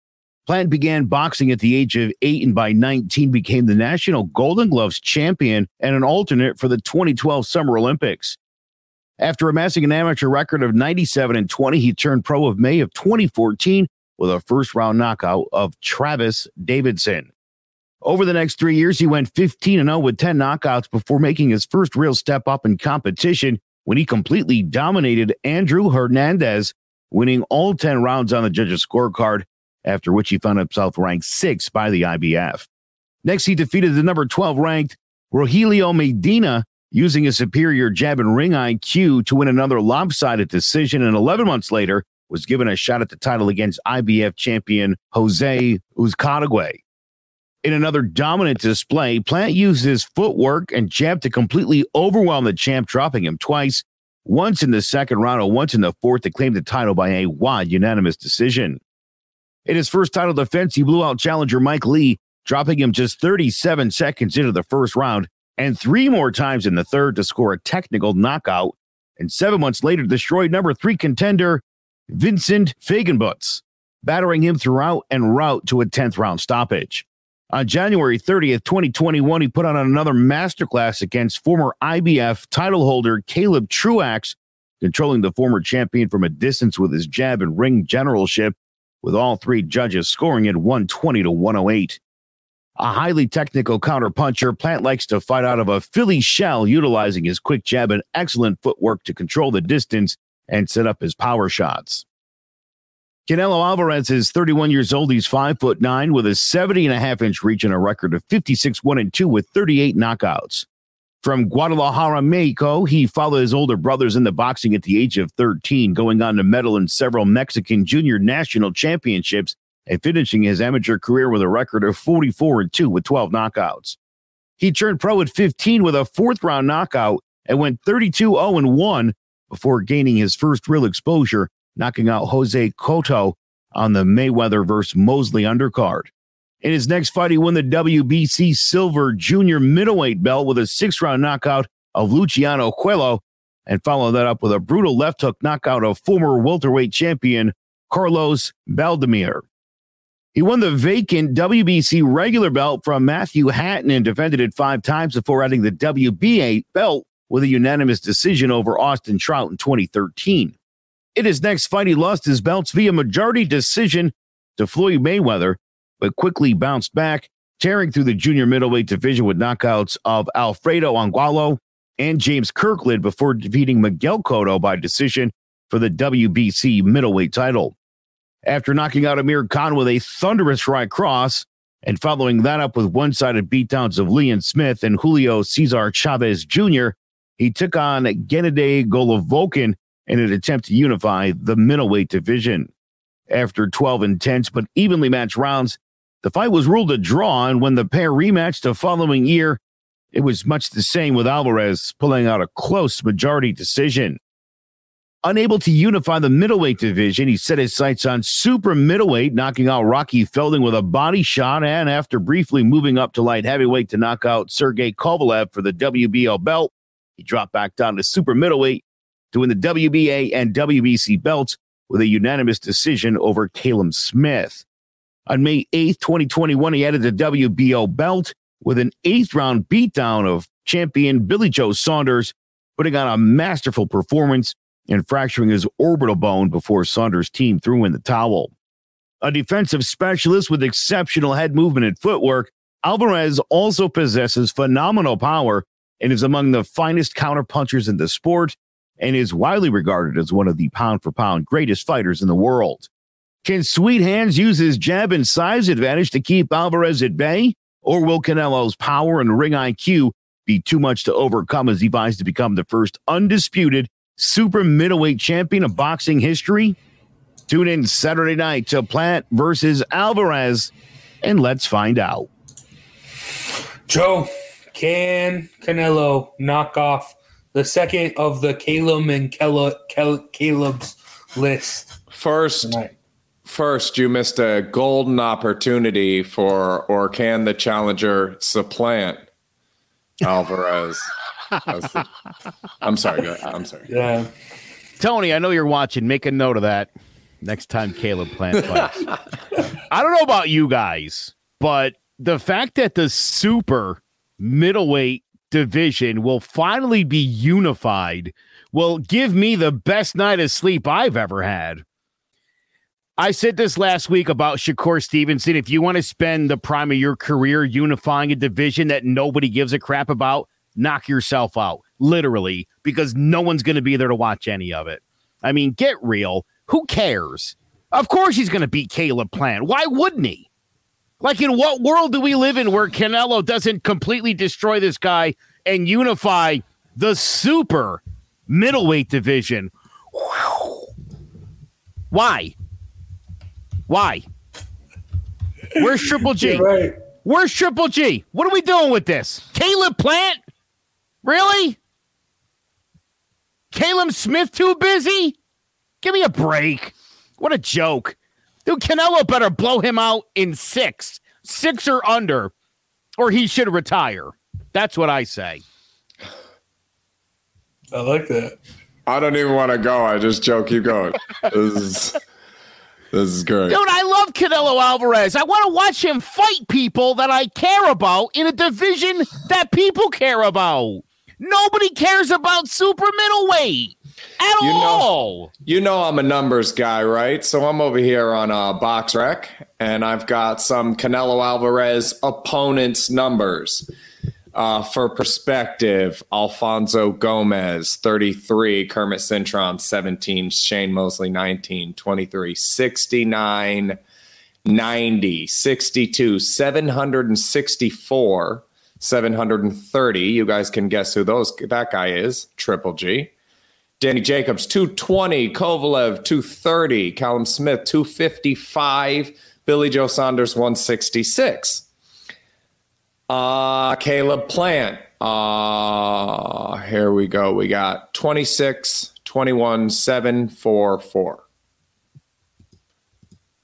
Plant began boxing at the age of eight and by 19 became the National Golden Gloves champion and an alternate for the 2012 Summer Olympics. After amassing an amateur record of 97 and 20, he turned pro of May of 2014 with a first round knockout of Travis Davidson. Over the next three years, he went 15 and 0 with 10 knockouts before making his first real step up in competition when he completely dominated Andrew Hernandez, winning all 10 rounds on the judges' scorecard after which he found himself ranked sixth by the IBF. Next, he defeated the number 12 ranked Rogelio Medina using a superior jab and ring IQ to win another lopsided decision. And 11 months later, was given a shot at the title against IBF champion Jose Uzcategui. In another dominant display, Plant used his footwork and jab to completely overwhelm the champ, dropping him twice, once in the second round and once in the fourth to claim the title by a wide unanimous decision. In his first title defense, he blew out challenger Mike Lee, dropping him just 37 seconds into the first round and three more times in the third to score a technical knockout. And seven months later, destroyed number three contender Vincent Feigenbutz, battering him throughout and route to a 10th round stoppage. On January 30th, 2021, he put on another masterclass against former IBF title holder Caleb Truax, controlling the former champion from a distance with his jab and ring generalship, with all three judges scoring at 120 to 108. A highly technical counterpuncher, Plant likes to fight out of a Philly shell, utilizing his quick jab and excellent footwork to control the distance and set up his power shots. Canelo Alvarez is 31 years old. He's five foot nine with a 70 and a half inch reach and a record of 56 1 and 2 with 38 knockouts. From Guadalajara, Mexico, he followed his older brothers in the boxing at the age of 13, going on to medal in several Mexican junior national championships and finishing his amateur career with a record of 44 and 2 with 12 knockouts. He turned pro at 15 with a fourth round knockout and went 32 0 and 1 before gaining his first real exposure knocking out Jose Cotto on the Mayweather versus Mosley undercard. In his next fight, he won the WBC Silver Junior Middleweight belt with a six round knockout of Luciano Cuello and followed that up with a brutal left hook knockout of former welterweight champion Carlos Baldomir. He won the vacant WBC regular belt from Matthew Hatton and defended it five times before adding the WBA belt with a unanimous decision over Austin Trout in 2013. In his next fight, he lost his belts via majority decision to Floyd Mayweather, but quickly bounced back, tearing through the junior middleweight division with knockouts of Alfredo Angulo and James Kirkland before defeating Miguel Cotto by decision for the WBC middleweight title. After knocking out Amir Khan with a thunderous right cross and following that up with one sided beatdowns of Liam Smith and Julio Cesar Chavez Jr., he took on Gennady Golovkin in an attempt to unify the middleweight division. After 12 intense but evenly matched rounds, the fight was ruled a draw, and when the pair rematched the following year, it was much the same with Alvarez pulling out a close majority decision. Unable to unify the middleweight division, he set his sights on super middleweight, knocking out Rocky Fielding with a body shot, and after briefly moving up to light heavyweight to knock out Sergey Kovalev for the WBO belt, he dropped back down to super middleweight to win the WBA and WBC belts with a unanimous decision over Callum Smith. On May 8th, 2021, he added the WBO belt with an eighth round beatdown of champion Billy Joe Saunders, putting on a masterful performance and fracturing his orbital bone before Saunders' team threw in the towel. A defensive specialist with exceptional head movement and footwork, Alvarez also possesses phenomenal power and is among the finest counterpunchers in the sport and is widely regarded as one of the pound for pound greatest fighters in the world. Can Sweet Hands use his jab and size advantage to keep Alvarez at bay? Or will Canelo's power and ring IQ be too much to overcome as he vies to become the first undisputed super middleweight champion of boxing history? Tune in Saturday night to Plant versus Alvarez, and let's find out. Joe, can Canelo knock off the second of the Caleb and Caleb's list. First, tonight. first, you missed a golden opportunity for, or can the challenger supplant Alvarez? the, I'm sorry. I'm sorry. Yeah. Tony, I know you're watching. Make a note of that next time Caleb Plant fights. I don't know about you guys, but the fact that the super middleweight division will finally be unified will give me the best night of sleep I've ever had. I said this last week about Shakur Stevenson. If you want to spend the prime of your career unifying a division that nobody gives a crap about, knock yourself out, literally, because no one's going to be there to watch any of it. I mean, get real. Who cares? Of course he's going to beat Caleb Plant. Why wouldn't he? Like, in what world do we live in where Canelo doesn't completely destroy this guy and unify the super middleweight division? Why? Why? Where's Triple G? Right. Where's Triple G? What are we doing with this? Caleb Plant? Really? Caleb Smith too busy? Give me a break. What a joke. Dude, Canelo better blow him out in six, six or under, or he should retire. That's what I say. I like that. I don't even want to go. I just joke. Keep going. this is this is great. Dude, I love Canelo Alvarez. I want to watch him fight people that I care about in a division that people care about. Nobody cares about super middleweight at You know- all. You know I'm a numbers guy, right? So I'm over here on uh, Box Rec, and I've got some Canelo Alvarez opponents numbers. Uh, for perspective, Alfonso Gomez, 33, Kermit Cintron, 17, Shane Mosley, 19, 23, 69, 90, 62, 764, 730. You guys can guess who those that guy is. Triple G. Danny Jacobs, 220. Kovalev, 230. Callum Smith, 255. Billy Joe Saunders, 166. Uh, Caleb Plant. Uh, here we go. We got 26, 21, 7, 4, 4.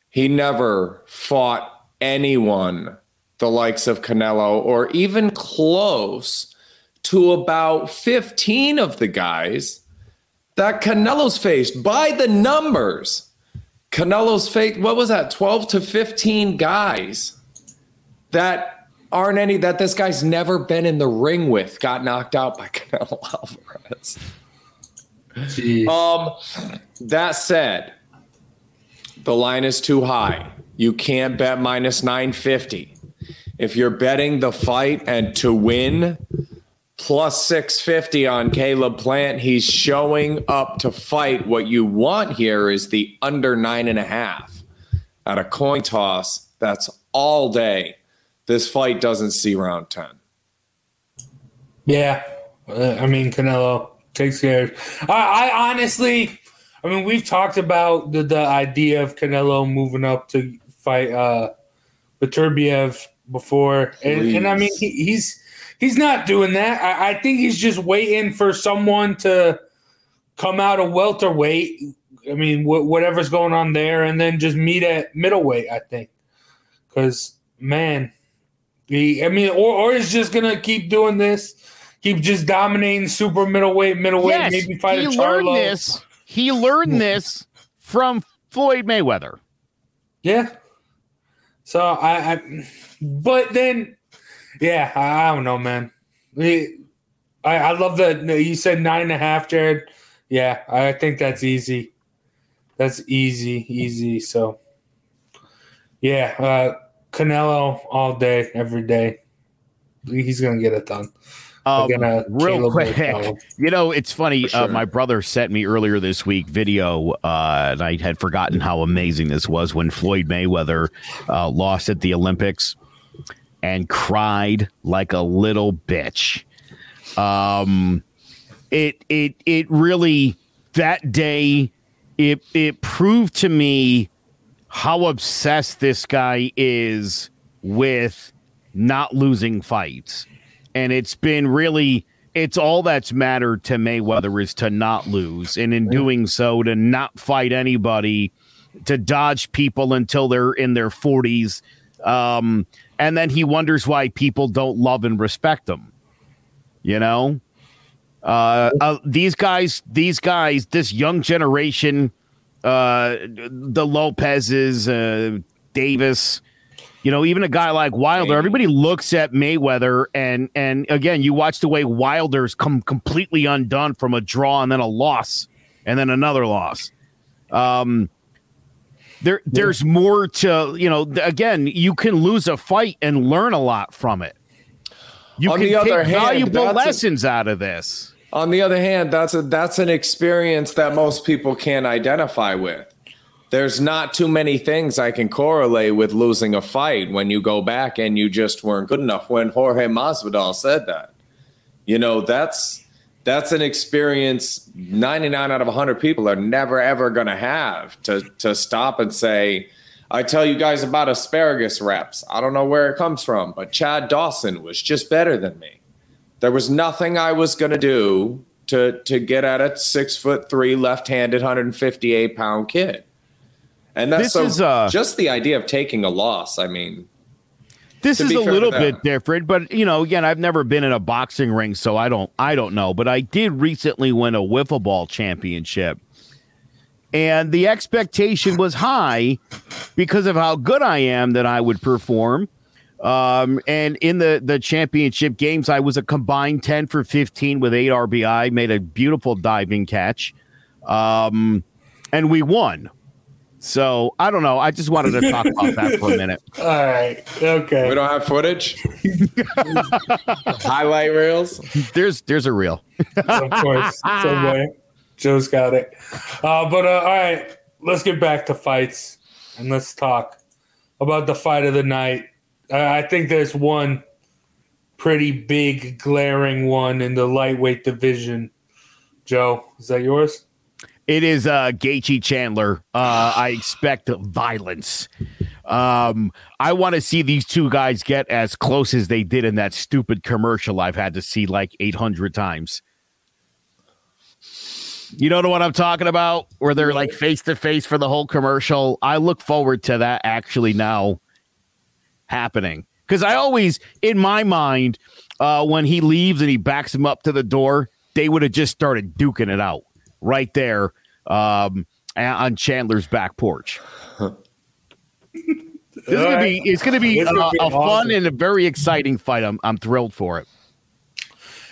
He never fought anyone the likes of Canelo or even close to about 15 of the guys that Canelo's faced by the numbers. Canelo's faced, what was that, 12 to 15 guys that aren't any, that this guy's never been in the ring with, got knocked out by Canelo Alvarez. Um, that said, the line is too high. You can't bet minus 950. If you're betting the fight and to win, plus 650 on Caleb Plant. He's showing up to fight. What you want here is the under nine and a half at a coin toss. That's all day. This fight doesn't see round 10. Yeah, Uh, I mean Canelo takes care. I, I honestly, I mean we've talked about the the idea of Canelo moving up to fight uh Beterbiev before, and, and I mean he, he's he's not doing that. I, I think he's just waiting for someone to come out of welterweight. I mean wh- whatever's going on there, and then just meet at middleweight. I think because man, he, I mean, or or he's just gonna keep doing this, keep just dominating super middleweight, middleweight, Yes, maybe fight he a learned this. He learned this from Floyd Mayweather. Yeah. So I, I but then, yeah, I, I don't know, man. I, I love that you said nine and a half, Jared. Yeah, I think that's easy. That's easy, easy. So, yeah, uh, Canelo all day, every day. He's gonna get it done. Um, Again, uh, real Caleb quick, you know, it's funny. For Uh, my brother sent me earlier this week video, uh, and I had forgotten how amazing this was when Floyd Mayweather uh, lost at the Olympics and cried like a little bitch. Um, it it it really that day it it proved to me how obsessed this guy is with not losing fights. And it's been really it's all that's mattered to Mayweather is to not lose and in doing so to not fight anybody to dodge people until they're in their 40s um and then he wonders why people don't love and respect him you know? Uh, uh these guys these guys this young generation uh the lopez's uh davis you know even a guy like wilder everybody looks at mayweather and and again you watch the way wilder's come completely undone from a draw and then a loss and then another loss. Um there there's more to you know again you can lose a fight and learn a lot from it you On can take hand, valuable that's a- lessons out of this On the other hand, that's a that's an experience that most people can't identify with. There's not too many things I can correlate with losing a fight when you go back and you just weren't good enough. When Jorge Masvidal said that, you know, that's that's an experience 99 out of 100 people are never ever going to have to to stop and say, I tell you guys about asparagus wraps. I don't know where it comes from, but Chad Dawson was just better than me. There was nothing I was going to do to to get at a six foot three left handed 158 pound kid. And that's so is, uh, just the idea of taking a loss. I mean, This is a little bit different, but you know, again, I've never been in a boxing ring, so I don't I don't know. But I did recently win a wiffle ball championship. And the expectation was high because of how good I am that I would perform. Um, and in the the championship games, I was a combined 10 for 15 with eight RBI, made a beautiful diving catch. Um, and we won. So I don't know. I just wanted to talk about that for a minute. All right. Okay. we don't have footage, highlight reels. There's there's a reel. of course, somewhere. Joe's got it. Uh, but uh, all right, let's get back to fights and let's talk about the fight of the night. Uh, I think there's one pretty big, glaring one in the lightweight division. Joe, is that yours? It is uh Gaethje Chandler. Uh I expect violence. Um I want to see these two guys get as close as they did in that stupid commercial I've had to see like 800 times. You know what I'm talking about? Where they're like face to face for the whole commercial. I look forward to that actually now happening. Because I always, in my mind, uh, when he leaves and he backs him up to the door, they would have just started duking it out right there um, on Chandler's back porch. This is gonna be it's gonna be This a, would be a fun and a very exciting fight. I'm I'm thrilled for it.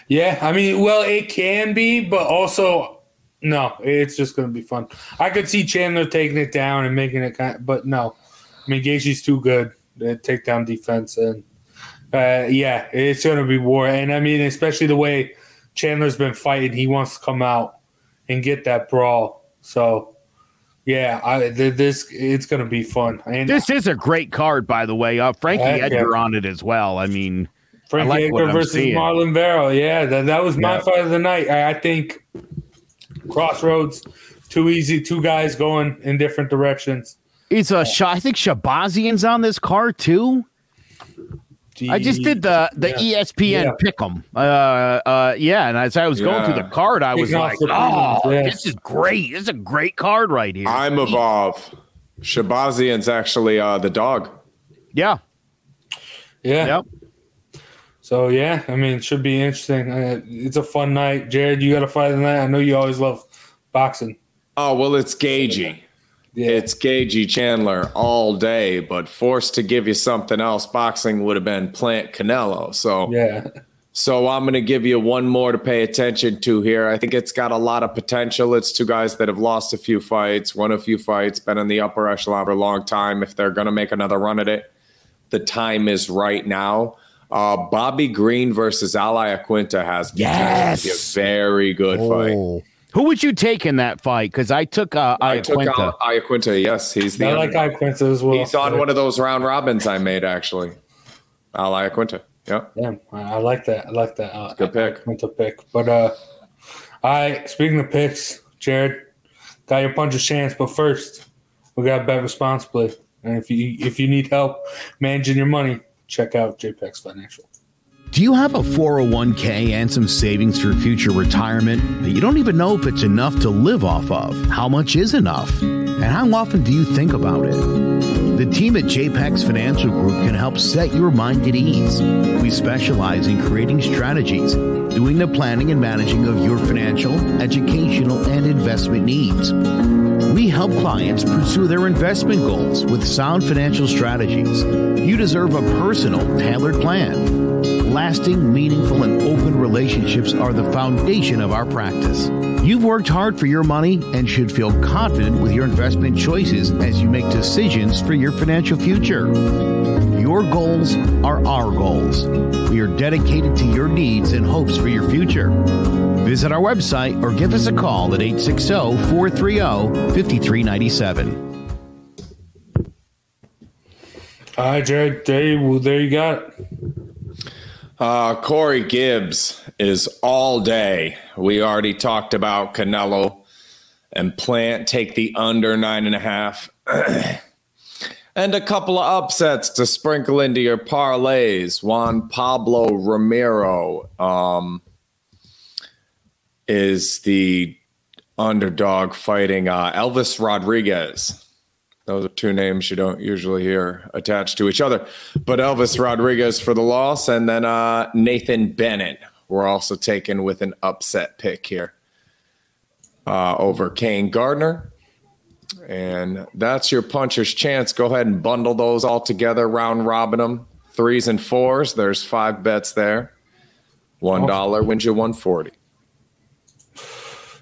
Yeah, I mean, well, it can be, but also no, it's just going to be fun. I could see Chandler taking it down and making it kind, but no, I mean, Gaethje's too good to take down defense, and uh, yeah, it's going to be war. And I mean, especially the way Chandler's been fighting, he wants to come out and get that brawl. So yeah, I th- this it's going to be fun. And This is a great card, by the way. Uh, Frankie Heck yeah. Edgar on it as well. I mean, Frankie I like Edgar versus seeing. Marlon Barrow. Yeah, that, that was my Yeah. fight of the night. I, I think Crossroads, too easy, two guys going in different directions. it's a shot. I think Shahbazyan's on this card too. I just did the the Yeah. ESPN Yeah. pick'em. Uh, uh, yeah, and as I was going through the card, I was like, "Oh, prelims, yeah. this is great! This is a great card right here." I'm evolve. Shahbazyan's actually uh, the dog. yeah, Yeah. yep. So yeah, I mean, it should be interesting. Uh, it's a fun night. Jared, you got a fight tonight. I know you always love boxing. Oh well, it's Gaethje. Yeah. It's Gaethje Chandler all day, but forced to give you something else, boxing would have been Plant Canelo. So, yeah. so I'm going to give you one more to pay attention to here. I think it's got a lot of potential. It's two guys that have lost a few fights, won a few fights, been in the upper echelon for a long time. If they're going to make another run at it, the time is right now. Uh, Bobby Green versus Al Iaquinta has be a Yes. very good fight. Who would you take in that fight? Because I took uh, I took Iaquinta. out Iaquinta. Yes, he's the I like underdog. Iaquinta as well. He's on one of those round robins I made actually. Al Iaquinta. Yep. Damn, I, I like that. I like that. Uh, Good pick. Iaquinta pick. But uh, all right. Speaking of picks, Jared, got your puncher's chance. But first, we got to bet responsibly. And if you if you need help managing your money, check out JPEX Financial. Do you have a 401k and some savings for future retirement but you don't even know if it's enough to live off of? How much is enough? And how often do you think about it? The team at JPEX Financial Group can help set your mind at ease. We specialize in creating strategies, doing the planning and managing of your financial, educational, and investment needs. We help clients pursue their investment goals with sound financial strategies. You deserve a personal, tailored plan. Lasting, meaningful, and open relationships are the foundation of our practice. You've worked hard for your money and should feel confident with your investment choices as you make decisions for your financial future. Your goals are our goals. We are dedicated to your needs and hopes for your future. Visit our website or give us a call at 860 430 5397. All right, Jared. There you, there you got it. Uh, Corey Gibbs is all day. We already talked about Canelo and Plant take the under nine and a half. And a couple of upsets to sprinkle into your parlays. Juan Pablo Romero um, is the underdog fighting uh, Elvis Rodriguez. Those are two names you don't usually hear attached to each other. But Elvis Rodriguez for the loss, and then uh, Nathan Bennett. We're also taken with an upset pick here uh, over Kane Gardner. And that's your puncher's chance. Go ahead and bundle those all together, round robin them. Threes and fours. There's five bets there. One dollar wins you one forty.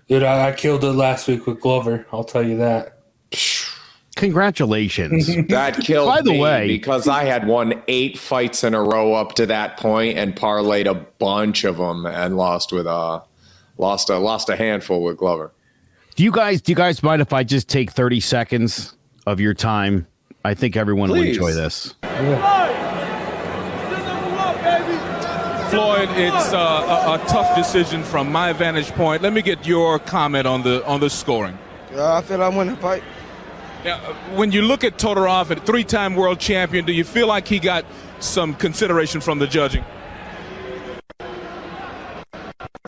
Dude, I, I killed it last week with Glover. I'll tell you that. Congratulations. That killed By the me way- because I had won eight fights in a row up to that point and parlayed a bunch of them and lost with uh lost a lost a handful with Glover. do you guys do you guys mind if I just take 30 seconds of your time? I think everyone Please. will enjoy this. Floyd, it's uh, a, a tough decision from my vantage point. Let me get your comment on the on the scoring. Uh, I feel I'm winning the fight. Now, uh, when you look at Todorov, a three-time world champion, do you feel like he got some consideration from the judging? I,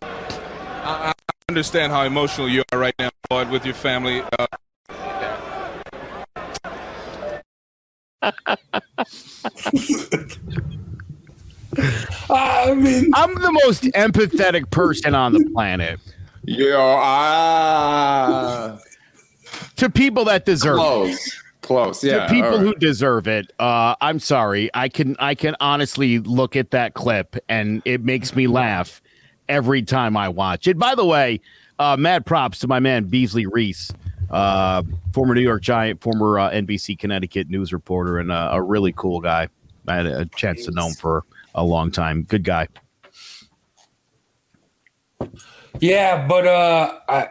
I understand how emotional you are right now, Floyd, with your family. Uh, I mean, I'm the most empathetic person on the planet Yeah, ah, to people that deserve it. close, close. Yeah, to people all right. who deserve it. Uh, I'm sorry. I can I can honestly look at that clip and it makes me laugh every time I watch it. By the way, uh, mad props to my man Beasley Reece, uh, former New York Giant, former uh, NBC Connecticut news reporter, and uh, a really cool guy. I had a chance to know him for a long time. Good guy. Yeah, but uh, I,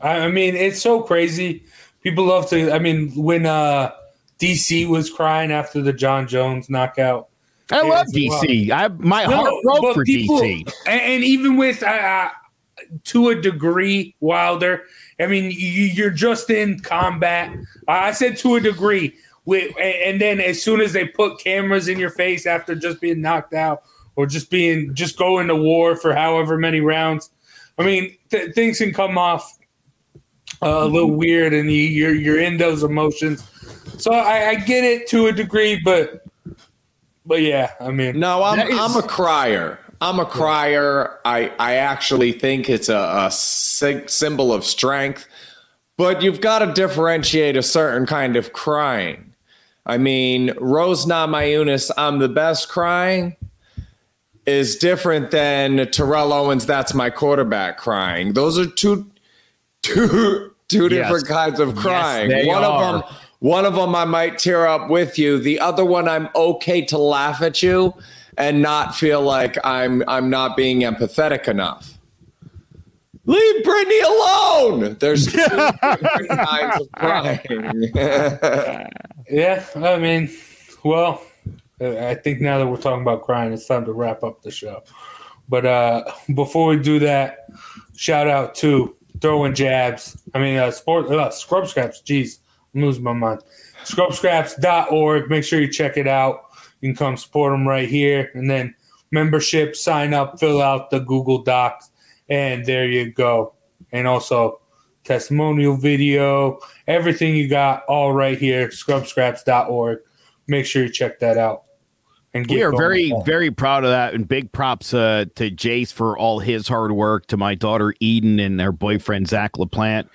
I mean, it's so crazy. People love to. I mean, when uh, DC was crying after the Jon Jones knockout, I love. DC. I my No, heart broke for people- DC. and, and even with uh, uh, to a degree, Wilder. I mean, you, you're just in combat. I said to a degree. With, and and then as soon as they put cameras in your face after just being knocked out or just being just going to war for however many rounds, I mean, th- things can come off uh, a little weird, and you, you're you're in those emotions. So I, I get it to a degree, but but yeah, I mean, No, I'm That is- I'm a crier. I'm a crier. I I actually think it's a, a symbol of strength, but you've got to differentiate a certain kind of crying. I mean, Rose Namajunas, I'm the best crying is different than Terrell Owens, that's my quarterback crying. Those are two two two Yes. different kinds of crying. they one are. of them one of them I might tear up with you. The other one I'm okay to laugh at you and not feel like I'm I'm not being empathetic enough. Leave Brittany alone. There's two different kinds of crying. Yeah, I mean, well, uh, I think now that we're talking about crying, it's time to wrap up the show. But uh, before we do that, shout out to throwing jabs. I mean, uh, sport uh, scrub scraps. Jeez, I'm losing my mind. Scrubscraps.org. Make sure you check it out. You can come support them right here, and then membership, sign up, fill out the Google Docs, and there you go. And also testimonial video, everything you got all right here, scrubscraps.org. Make sure you check that out. And We are very, on. very proud of that, and big props uh, to Jace for all his hard work. To my daughter Eden and their boyfriend Zach Laplante,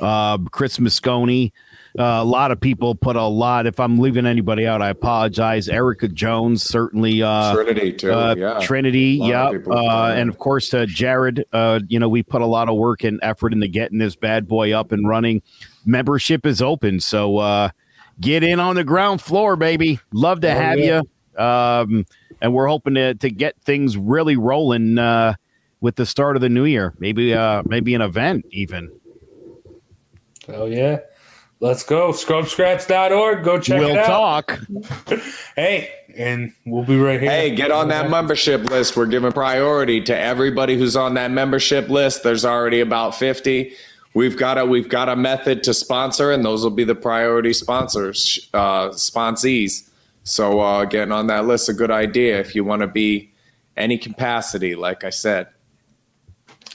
uh, Chris Moscone. Uh, a lot of people put a lot. If I'm leaving anybody out, I apologize. Erica Jones certainly. Uh, Trinity too. uh, yeah. Trinity, yeah, of uh, and of course uh, Jared. Uh, you know, we put a lot of work and effort into getting this bad boy up and running. Membership is open, so uh, get in on the ground floor, baby. Love to Oh, have yeah. you, um, and we're hoping to to get things really rolling uh, with the start of the new year. Maybe uh, maybe an event even. Oh, yeah. Let's go. Scrubscraps.org. Go check we'll it out. talk. Hey, and we'll be right here. Hey, get on that membership list. We're giving priority to everybody who's on that membership list. There's already about 50. we've got a we've got a method to sponsor, and those will be the priority sponsors, uh, sponsees. So uh, getting on that list, a good idea if you want to be any capacity, like I said.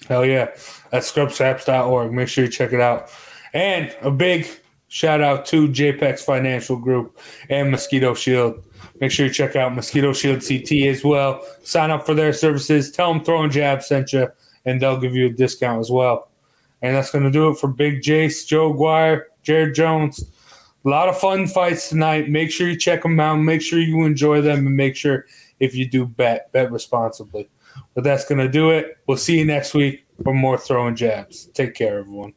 Hell yeah. That's scrubscraps.org. Make sure you check it out. And a big shout out to JPEX Financial Group and Mosquito Shield. Make sure you check out Mosquito Shield CT as well. Sign up for their services. Tell them Throwing Jab sent you, and they'll give you a discount as well. And that's going to do it for Big Jace, Joe Aguirre, Jared Jones. A lot of fun fights tonight. Make sure you check them out. Make sure you enjoy them, and make sure if you do bet, bet responsibly. But that's going to do it. We'll see you next week for more throwing jabs. Take care, everyone.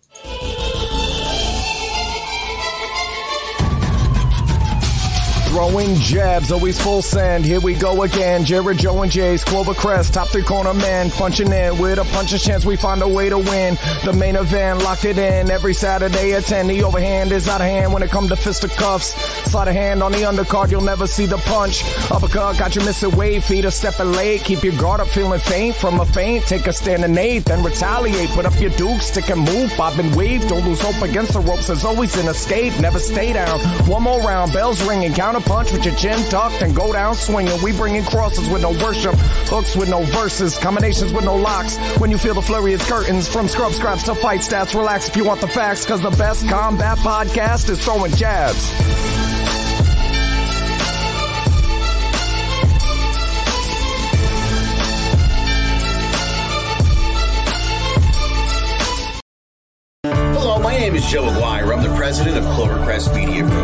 Throwing jabs, always full send. Here we go again. Jared, Joe, and Jay's Clover Crest, top three corner man, punching in with a puncher's chance. We find a way to win. The main event, locked it in every Saturday at 10. The overhand is out of hand when it comes to fisticuffs. Slide a hand on the undercard, you'll never see the punch. Uppercut got you missing weight, feet are stepping late. Keep your guard up, feeling faint from a feint. Take a stand and eight, then retaliate. Put up your duke, stick and move, bob and weave. Don't lose hope against the ropes. There's always an escape. Never stay down. One more round, bells ringing, counter punch with your chin tucked and go down swinging. We bring in crosses with no worship, hooks with no verses, combinations with no locks. When you feel the flurry of curtains, from scrub scraps to fight stats, relax if you want the facts, cause the best combat podcast is throwing jabs. Hello, my name is Joe Aguirre. I'm the president of Clovercrest Media Group.